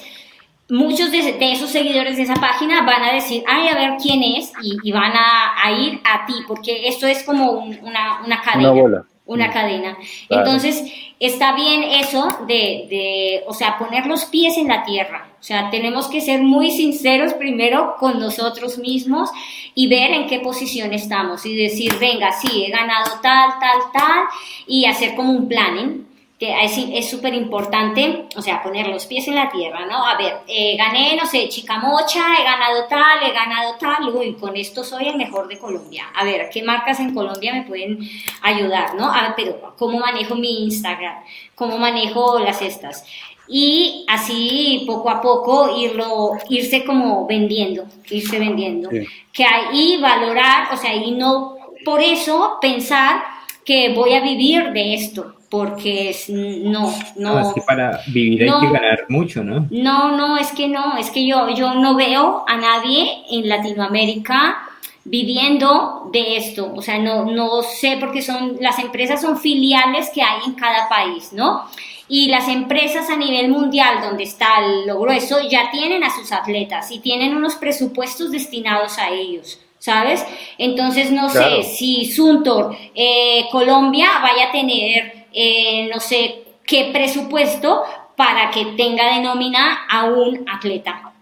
muchos de, esos seguidores de esa página van a decir, ay, a ver quién es, y, van a, ir a ti, porque esto es como una, una cadena. Una bola una mm. cadena. Entonces, está bien eso de, de, o sea, poner los pies en la tierra. O sea, tenemos que ser muy sinceros primero con nosotros mismos y ver en qué posición estamos y decir, venga, sí, he ganado tal, tal, tal, y hacer como un planning es súper importante, o sea, poner los pies en la tierra, ¿no? A ver, eh, gané, no sé, chicamocha, he ganado tal, he ganado tal, uy, con esto soy el mejor de Colombia. A ver, ¿qué marcas en Colombia me pueden ayudar, no? A ver, pero ¿cómo manejo mi Instagram? ¿Cómo manejo las estas? Y así poco a poco irlo, irse como vendiendo, irse vendiendo. Que ahí valorar, o sea, y no por eso pensar que voy a vivir de esto, porque es, no, no. es que para vivir hay que ganar mucho, ¿no? No, no, es que no, es que yo, yo no veo a nadie en Latinoamérica viviendo de esto, o sea, no, no sé porque son, las empresas son filiales que hay en cada país, ¿no? Y las empresas a nivel mundial, donde está lo grueso, ya tienen a sus atletas y tienen unos presupuestos destinados a ellos. ¿Sabes? Entonces, no sé si Suntor, eh, Colombia, vaya a tener, eh, no sé qué presupuesto para que tenga de nómina a un atleta.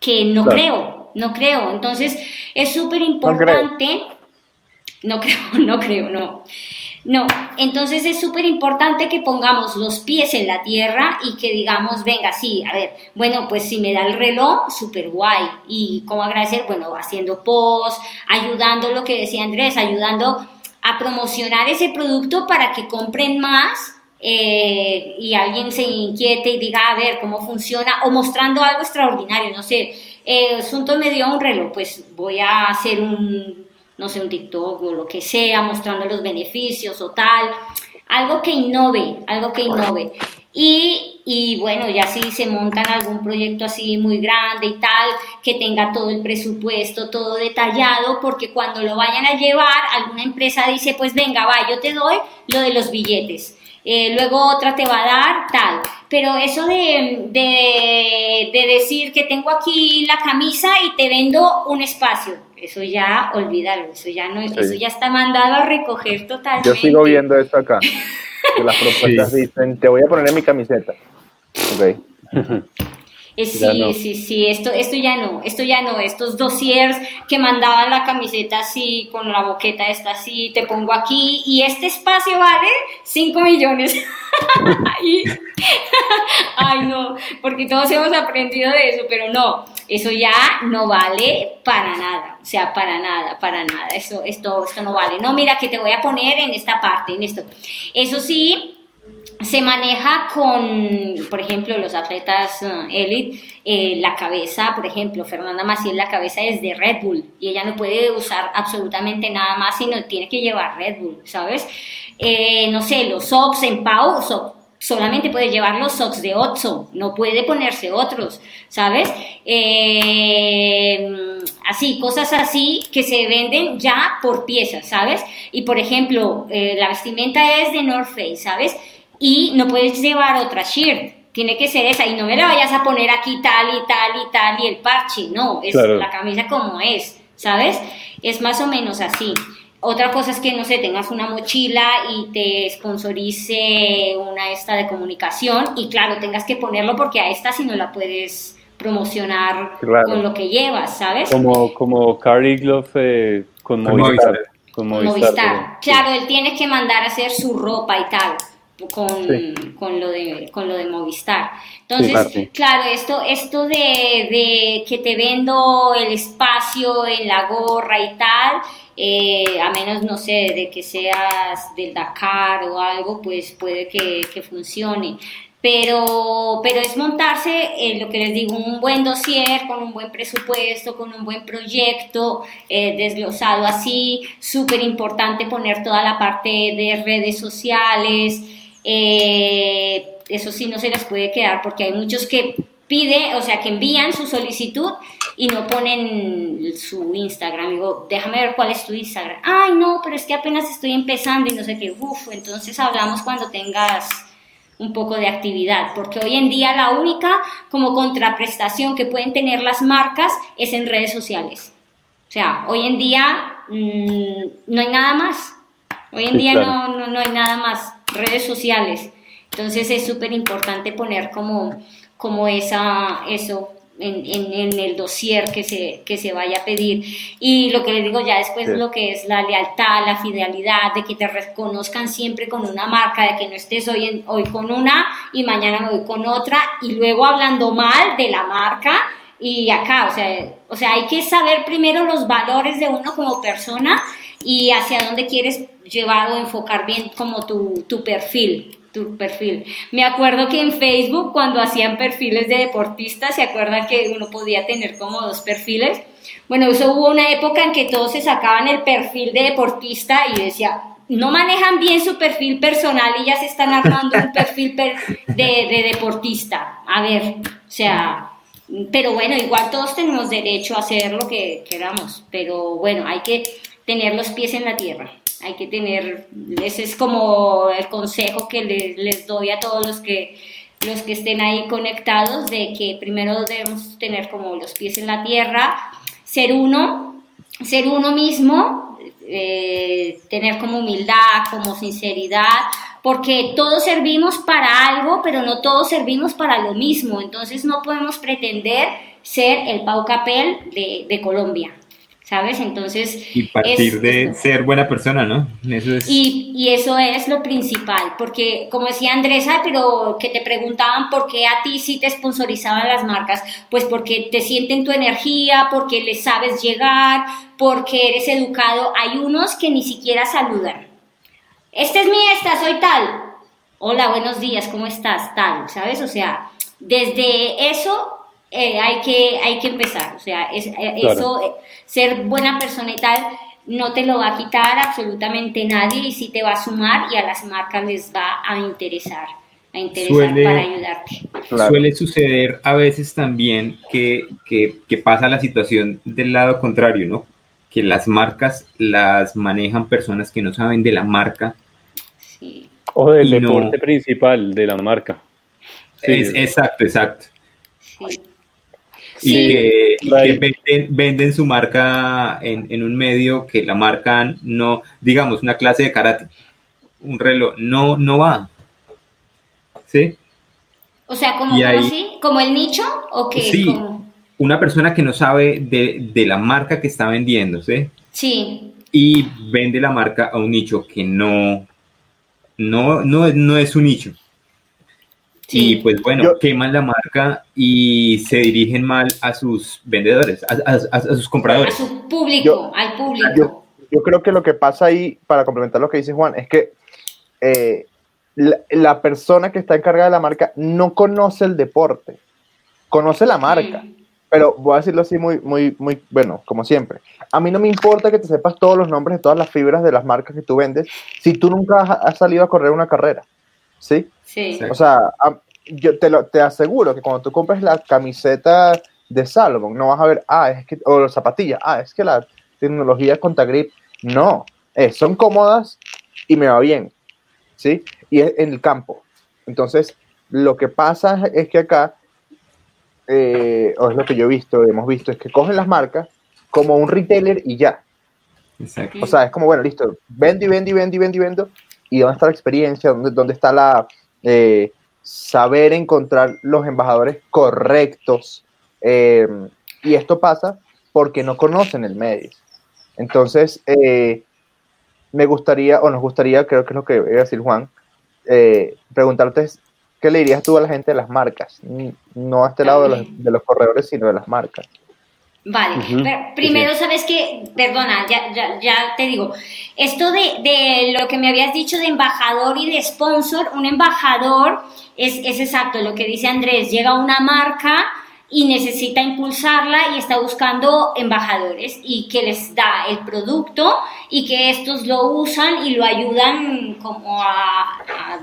Que no creo, no creo. Entonces, es súper importante. No creo, no creo, no. No, entonces es súper importante que pongamos los pies en la tierra y que digamos, venga, sí, a ver, bueno, pues si me da el reloj, súper guay. ¿Y cómo agradecer? Bueno, haciendo post, ayudando, lo que decía Andrés, ayudando a promocionar ese producto para que compren más eh, y alguien se inquiete y diga, a ver, cómo funciona, o mostrando algo extraordinario, no sé, eh, Asunto me dio un reloj, pues voy a hacer un, no sé, un TikTok o lo que sea, mostrando los beneficios o tal, algo que innove, algo que innove. Y, y, bueno, ya si se montan algún proyecto así muy grande y tal, que tenga todo el presupuesto, todo detallado, porque cuando lo vayan a llevar, alguna empresa dice, pues venga, va, yo te doy lo de los billetes. Eh, luego otra te va a dar tal. Pero eso de, de, de, decir que tengo aquí la camisa y te vendo un espacio, eso ya olvídalo, eso ya no, eso ya está mandado a recoger totalmente. Yo sigo viendo esto acá. Que las propuestas dicen, te voy a poner en mi camiseta. Okay. Eh, sí, sí, sí, esto, esto ya no, esto ya no, estos dossiers que mandaban la camiseta así, con la boqueta esta así, te pongo aquí, y este espacio vale 5 millones. Ay, no, porque todos hemos aprendido de eso, pero no, eso ya no vale para nada, o sea, para nada, para nada, eso, esto, esto no vale. No, mira, que te voy a poner en esta parte, en esto. Eso sí, se maneja con, por ejemplo, los atletas uh, elite, eh, la cabeza, por ejemplo, Fernanda Maciel, la cabeza es de Red Bull y ella no puede usar absolutamente nada más, sino tiene que llevar Red Bull, ¿sabes? Eh, no sé, los socks en Pau, solamente puede llevar los socks de Otso, no puede ponerse otros, ¿sabes? Eh, así, cosas así que se venden ya por piezas, ¿sabes? Y por ejemplo, la vestimenta es de North Face, ¿sabes? Y no puedes llevar otra shirt. Tiene que ser esa y no me la vayas a poner aquí tal y tal y tal y el parche, no, es la camisa como es, ¿sabes? Es más o menos así. Otra cosa es que, no sé, tengas una mochila y te sponsorice una esta de comunicación y claro, tengas que ponerlo porque a esta si no la puedes promocionar con lo que llevas, ¿sabes? Como, como Cardi Glove eh, con, Movistar. Con Movistar. Claro, él tiene que mandar a hacer su ropa y tal con, con, lo de, con lo de Movistar. Entonces, claro, esto, esto de, de, que te vendo el espacio en la gorra y tal, eh, a menos, no sé, de que seas del Dakar o algo, pues puede que, que funcione. Pero, pero es montarse, eh, lo que les digo, un buen dossier, con un buen presupuesto, con un buen proyecto, eh, desglosado así, súper importante poner toda la parte de redes sociales, eh, eso sí no se les puede quedar porque hay muchos que pide, o sea, que envían su solicitud y no ponen su Instagram. Digo, déjame ver cuál es tu Instagram. Ay, no, pero es que apenas estoy empezando y no sé qué. Uf, entonces hablamos cuando tengas un poco de actividad, porque hoy en día la única como contraprestación que pueden tener las marcas es en redes sociales. O sea, hoy en día mm, no hay nada más. Hoy en día no, no, no hay nada más redes sociales. Entonces es súper importante poner como, como esa, eso en, en, el dossier que se, que se vaya a pedir. Y lo que les digo ya después, lo que es la lealtad, la fidelidad, de que te reconozcan siempre con una marca, de que no estés hoy, hoy con una y mañana me voy con otra, y luego hablando mal de la marca. Y acá, o sea, o sea, hay que saber primero los valores de uno como persona y hacia dónde quieres llevar o enfocar bien como tu, tu perfil tu perfil. Me acuerdo que en Facebook cuando hacían perfiles de deportistas, ¿se acuerdan que uno podía tener como dos perfiles? Bueno, eso hubo una época en que todos se sacaban el perfil de deportista y decía, no manejan bien su perfil personal y ya se están armando un perfil de, de, deportista. A ver, o sea, pero bueno, igual todos tenemos derecho a hacer lo que queramos, pero bueno, hay que tener los pies en la tierra. Hay que tener, ese es como el consejo que les, doy a todos los que los que estén ahí conectados, de que primero debemos tener como los pies en la tierra, ser uno, ser uno mismo, eh, tener como humildad, como sinceridad, porque todos servimos para algo, pero no todos servimos para lo mismo, entonces no podemos pretender ser el Pau Capel de Colombia. ¿Sabes? Entonces... Y partir de ser buena persona, ¿no? Eso es... y, y, eso es lo principal, porque como decía Andresa, pero que te preguntaban por qué a ti sí te sponsorizaban las marcas, pues porque te sienten tu energía, porque les sabes llegar, porque eres educado. Hay unos que ni siquiera saludan. Este es mi esta, soy tal. Hola, buenos días, ¿cómo estás? Tal, ¿sabes? O sea, desde eso eh, hay, que, hay que empezar. O sea, es, eh, eso, eh, ser buena persona y tal, no te lo va a quitar absolutamente nadie y sí te va a sumar y a las marcas les va a interesar, a interesar para ayudarte. Suele suceder a veces también que, que, que, pasa la situación del lado contrario, ¿no? Que las marcas las manejan personas que no saben de la marca. Sí. O del deporte principal de la marca. Es, exacto, exacto. Sí y que, venden, su marca en, un medio que la marca no, digamos, una clase de karate, un reloj, no, no va. ¿Sí? O sea, ¿como, así? ¿Como el nicho? ¿O qué? Sí, una persona que no sabe de, la marca que está vendiendo, ¿sí? Sí. Y vende la marca a un nicho que no, no, no, no es un nicho. Y pues bueno, queman la marca y se dirigen mal a sus vendedores, a, sus compradores. A su público, al público. Yo, creo que lo que pasa ahí, para complementar lo que dice Juan, es que eh, la, persona que está encargada de la marca no conoce el deporte, conoce la marca. Pero voy a decirlo así muy, muy, muy, bueno, como siempre. A mí no me importa que te sepas todos los nombres de todas las fibras de las marcas que tú vendes si tú nunca has salido a correr una carrera. ¿Sí? Sí. O sea, yo te, lo, te aseguro que cuando tú compres la camiseta de Salomon, no vas a ver, ah, es que, o las zapatillas, ah, es que la tecnología contra grip, no, eh, son cómodas y me va bien, ¿sí? Y es en el campo. Entonces, lo que pasa es que acá, eh, o es lo que yo he visto, hemos visto, es que cogen las marcas como un retailer y ya. Exacto. O sea, es como, bueno, listo, vendo y vendo y vendo y vendo y vendo, y dónde está la experiencia, dónde, dónde está la eh, saber encontrar los embajadores correctos. Eh, y esto pasa porque no conocen el medio. Entonces, eh, me gustaría, o nos gustaría, creo que es lo que iba a decir Juan, preguntarte qué le dirías tú a la gente de las marcas, no a este lado de los, de los corredores, sino de las marcas. Vale, primero sabes que, perdona, ya, ya, ya, te digo, esto de, de, lo que me habías dicho de embajador y de sponsor, un embajador es, es exacto lo que dice Andrés, llega una marca y necesita impulsarla y está buscando embajadores y que les da el producto y que estos lo usan y lo ayudan como a, a,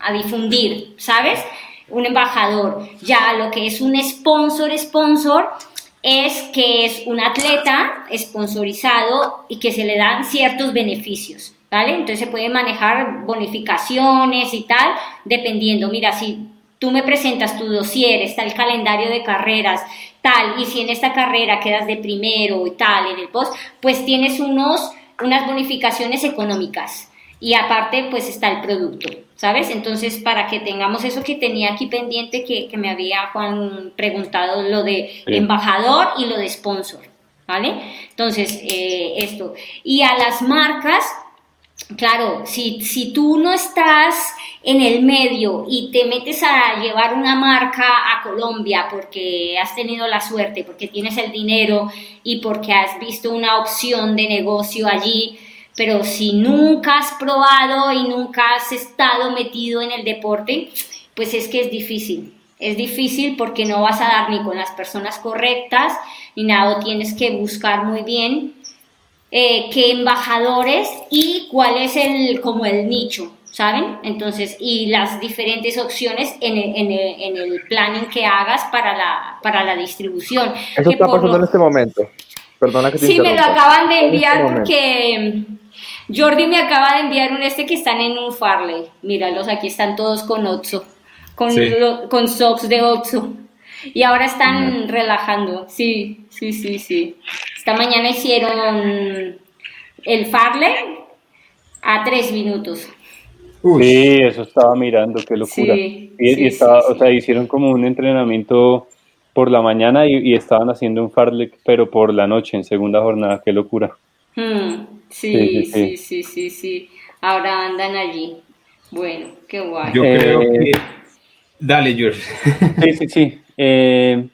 a difundir, ¿sabes? Un embajador. Ya lo que es un sponsor, sponsor, es que es un atleta sponsorizado y que se le dan ciertos beneficios, ¿vale? Entonces se pueden manejar bonificaciones y tal, dependiendo, mira, si tú me presentas tu dossier, está el calendario de carreras, tal, y si en esta carrera quedas de primero y tal, en el post, pues tienes unos, unas bonificaciones económicas y aparte pues está el producto, ¿sabes? Entonces para que tengamos eso que tenía aquí pendiente que, me había Juan preguntado lo de embajador y lo de sponsor, ¿vale? Entonces eh, esto. Y a las marcas, claro, si, si tú no estás en el medio y te metes a llevar una marca a Colombia porque has tenido la suerte, porque tienes el dinero y porque has visto una opción de negocio allí, pero si nunca has probado y nunca has estado metido en el deporte, pues es que es difícil. Es difícil porque no vas a dar ni con las personas correctas ni nada, tienes que buscar muy bien eh, qué embajadores y cuál es el como el nicho, ¿saben? Entonces, y las diferentes opciones en el, en el, en el planning que hagas para la, para la distribución. Eso está pasando en este momento. Perdona que te Sí, me lo acaban de enviar este porque Jordi me acaba de enviar un este que están en un Farley. Míralos, aquí están todos con Otso, con, con socks de Otso. Y ahora están relajando. Sí, sí, sí, sí. Esta mañana hicieron el Farley a tres minutos. Sí, eso estaba mirando, qué locura. y, estaba, o sea, hicieron como un entrenamiento por la mañana y, estaban haciendo un farlek, pero por la noche, en segunda jornada, qué locura. Hmm, sí, sí, sí, sí, sí, Ahora andan allí. Bueno, qué guay. Yo creo eh, que... Dale, George. Sí, sí, sí. Eh,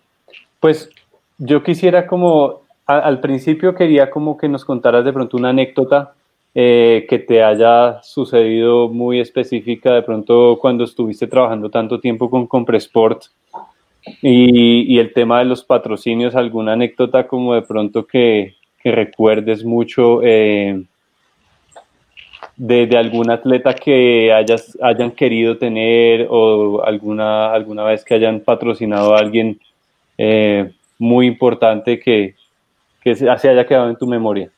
pues yo quisiera como, al principio quería como que nos contaras de pronto una anécdota eh, que te haya sucedido muy específica de pronto cuando estuviste trabajando tanto tiempo con Compresport y, y el tema de los patrocinios, alguna anécdota como de pronto que, que recuerdes mucho eh, de, algún atleta que hayas, hayan querido tener o alguna, alguna vez que hayan patrocinado a alguien eh, muy importante que, que se haya quedado en tu memoria.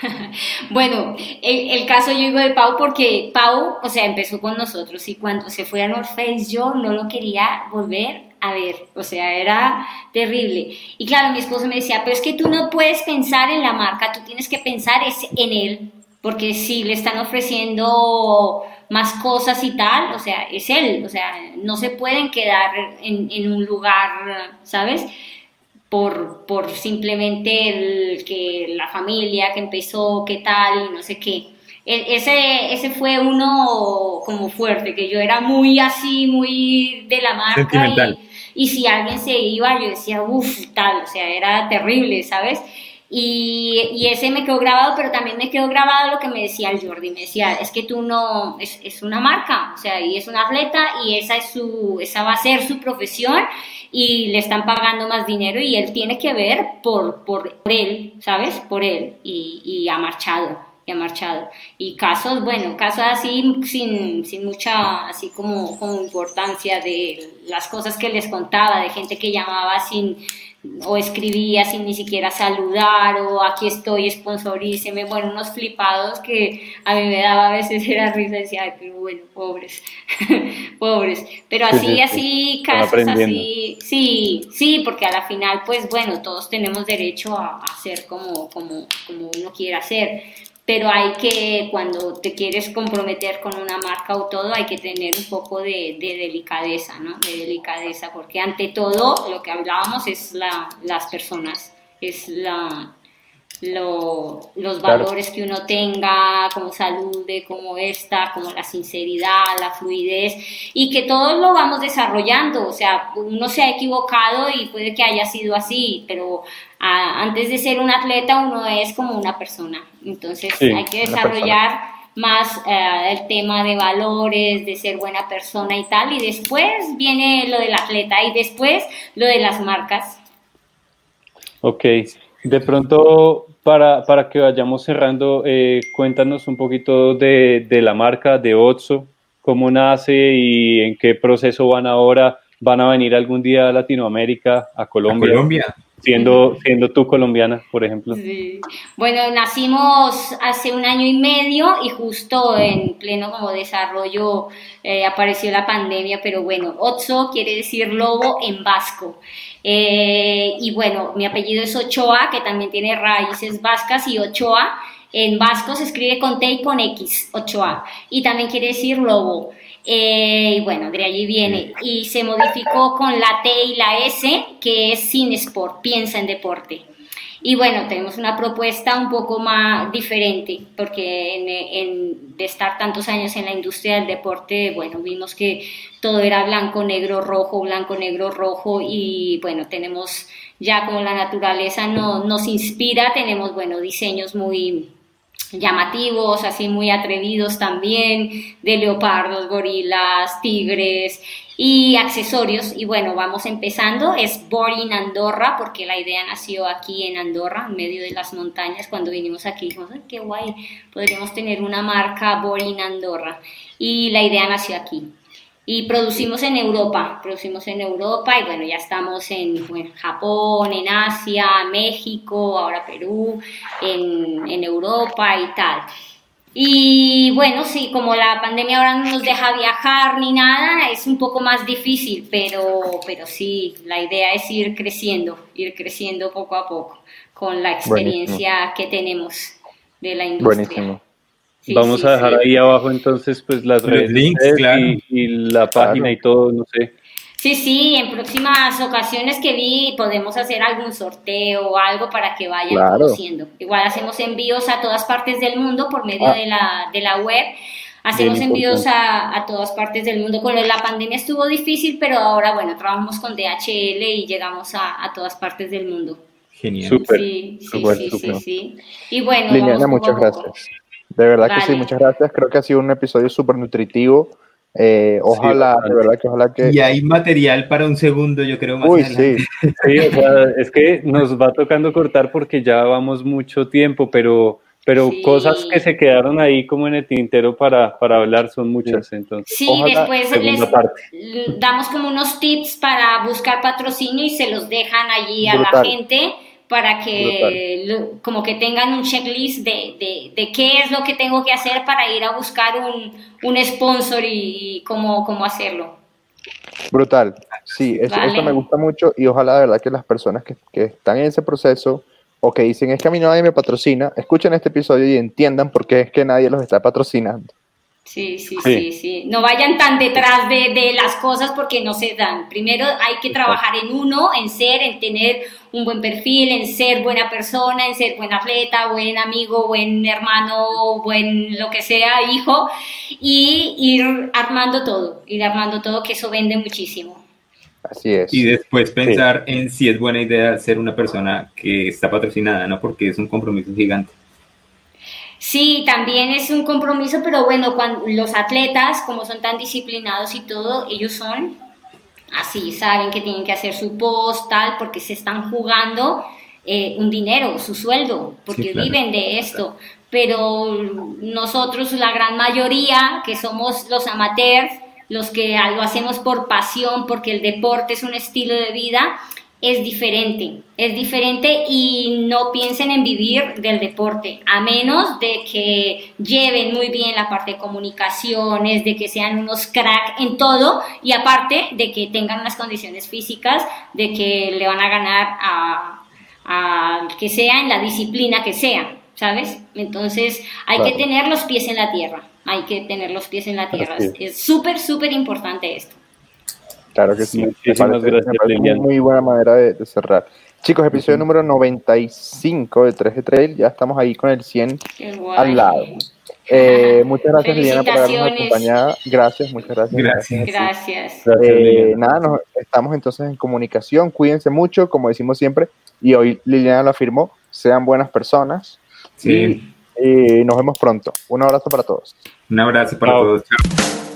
bueno, el, caso yo digo de Pau porque Pau, o sea, empezó con nosotros y cuando se fue a North Face yo no lo quería volver a ver, o sea, era terrible. Y claro, mi esposo me decía, pero es que tú no puedes pensar en la marca, tú tienes que pensar es en él, porque si le están ofreciendo más cosas y tal, o sea, es él, o sea, no se pueden quedar en un lugar, ¿sabes? Por, por simplemente el, que la familia que empezó, qué tal, y no sé qué. E, ese, ese fue uno como fuerte, que yo era muy así, muy de la marca. Y, y si alguien se iba, yo decía, uff, tal, o sea, era terrible, ¿sabes? Y, y, ese me quedó grabado, pero también me quedó grabado lo que me decía el Jordi. Me decía, es que tú no, es, es, una marca, o sea, y es un atleta y esa, es su, esa va a ser su profesión y le están pagando más dinero y él tiene que ver por, por, él, ¿sabes? Por él y, y ha marchado y ha marchado. Y casos, bueno, casos así sin, sin mucha, así como, como importancia de las cosas que les contaba, de gente que llamaba sin o escribía sin ni siquiera saludar o aquí estoy, sponsoríceme, bueno, unos flipados que a mí me daba a veces era risa decía, ay, pero bueno, pobres, pobres, pero así, así, casos así, sí, sí, porque a la final, pues bueno, todos tenemos derecho a, hacer como, como, como uno quiera hacer, pero hay que, cuando te quieres comprometer con una marca o todo, hay que tener un poco de, delicadeza, ¿no? De delicadeza, porque ante todo lo que hablábamos es la, las personas, es la, los valores que uno tenga, como salud, como esta, como la sinceridad, la fluidez, y que todos lo vamos desarrollando, o sea, uno se ha equivocado y puede que haya sido así, pero antes de ser un atleta uno es como una persona, entonces hay que desarrollar más eh, el tema de valores, de ser buena persona y tal, y después viene lo del atleta y después lo de las marcas. Ok, de pronto para, para que vayamos cerrando, eh, cuéntanos un poquito de, de, la marca de Otso, cómo nace y en qué proceso van ahora. ¿Van a venir algún día a Latinoamérica, a Colombia? ¿A Colombia? Siendo, siendo tú colombiana, por ejemplo. Sí. Bueno, nacimos hace un año y medio y justo en pleno como desarrollo eh, apareció la pandemia, pero bueno, Otso quiere decir lobo en vasco. Eh, y bueno, mi apellido es Ochoa, que también tiene raíces vascas, y Ochoa en vasco se escribe con T y con X, Ochoa, y también quiere decir lobo. Eh, y bueno, de allí viene. Y se modificó con la T y la S, que es sin sport, piensa en deporte. Y bueno, tenemos una propuesta un poco más diferente, porque en, de estar tantos años en la industria del deporte, bueno, vimos que todo era blanco, negro, rojo, blanco, negro, rojo, y bueno, tenemos ya como la naturaleza no, nos inspira, tenemos, bueno, diseños muy llamativos, así muy atrevidos también, de leopardos, gorilas, tigres y accesorios. Y bueno, vamos empezando. Es Boring Andorra, porque la idea nació aquí en Andorra, en medio de las montañas. Cuando vinimos aquí dijimos, qué guay, podríamos tener una marca Boring Andorra. Y la idea nació aquí. Y producimos en Europa, producimos en Europa y bueno, ya estamos en, Japón, en Asia, México, ahora Perú, en Europa y tal. Y bueno, sí, como la pandemia ahora no nos deja viajar ni nada, es un poco más difícil, pero, pero sí, la idea es ir creciendo, ir creciendo poco a poco con la experiencia que tenemos de la industria. Buenísimo. Vamos a dejar ahí abajo entonces pues las redes links, y, la página y todo, no sé. Sí, sí, en próximas ocasiones que vi podemos hacer algún sorteo o algo para que vayan conociendo. Igual hacemos envíos a todas partes del mundo por medio ah. de, la, de la web. Hacemos envíos a, a, todas partes del mundo. Con la pandemia estuvo difícil, pero ahora, bueno, trabajamos con DHL y llegamos a, a todas partes del mundo. Genial. Súper, sí, sí, sí, sí, Y bueno, Liliana, muchas gracias. De verdad que sí, muchas gracias. Creo que ha sido un episodio súper nutritivo. Eh, ojalá, de verdad que ojalá que... Y hay material para un segundo, yo creo. Más Uy, sí. sí o sea, es que nos va tocando cortar porque ya vamos mucho tiempo, pero, pero cosas que se quedaron ahí como en el tintero para, para hablar son muchas. Entonces, sí, después les damos como unos tips para buscar patrocinio y se los dejan allí a la gente para que como que tengan un checklist de, de, qué es lo que tengo que hacer para ir a buscar un, un sponsor y, cómo, cómo, hacerlo. Brutal, sí, eso, me gusta mucho y ojalá de verdad que las personas que, que, están en ese proceso o que dicen es que a mí nadie me patrocina, escuchen este episodio y entiendan por qué es que nadie los está patrocinando. Sí, sí, sí, sí, No vayan tan detrás de, de, las cosas porque no se dan. Primero hay que trabajar en uno, en ser, en tener un buen perfil, en ser buena persona, en ser buen atleta, buen amigo, buen hermano, buen lo que sea, hijo, y ir armando todo, ir armando todo, que eso vende muchísimo. Así es. Y después pensar en si es buena idea ser una persona que está patrocinada, ¿no? Porque es un compromiso gigante. Sí, también es un compromiso, pero bueno, cuando los atletas, como son tan disciplinados y todo, ellos son así, saben que tienen que hacer su post, tal, porque se están jugando eh, un dinero, su sueldo, porque viven de esto. Pero nosotros, la gran mayoría, que somos los amateurs, los que lo hacemos por pasión, porque el deporte es un estilo de vida, es diferente, es diferente y no piensen en vivir del deporte, a menos de que lleven muy bien la parte de comunicaciones, de que sean unos crack en todo y aparte de que tengan unas condiciones físicas, de que le van a ganar a, que sea en la disciplina que sea, ¿sabes? Entonces hay que tener los pies en la tierra, hay que tener los pies en la tierra, es súper, súper importante esto. Claro que sí. Muchísimas gracias, Muy buena manera de, cerrar. Chicos, episodio número 95 de 3 de Trail. Ya estamos ahí con el 100 al lado. Eh, muchas gracias, Liliana, por habernos acompañado. Gracias, muchas gracias. Gracias. Gracias. Eh, nada, nos, estamos entonces en comunicación. Cuídense mucho, como decimos siempre. Y hoy Liliana lo afirmó. Sean buenas personas. Sí. Y nos vemos pronto. Un abrazo para todos. Un abrazo para todos. Chao.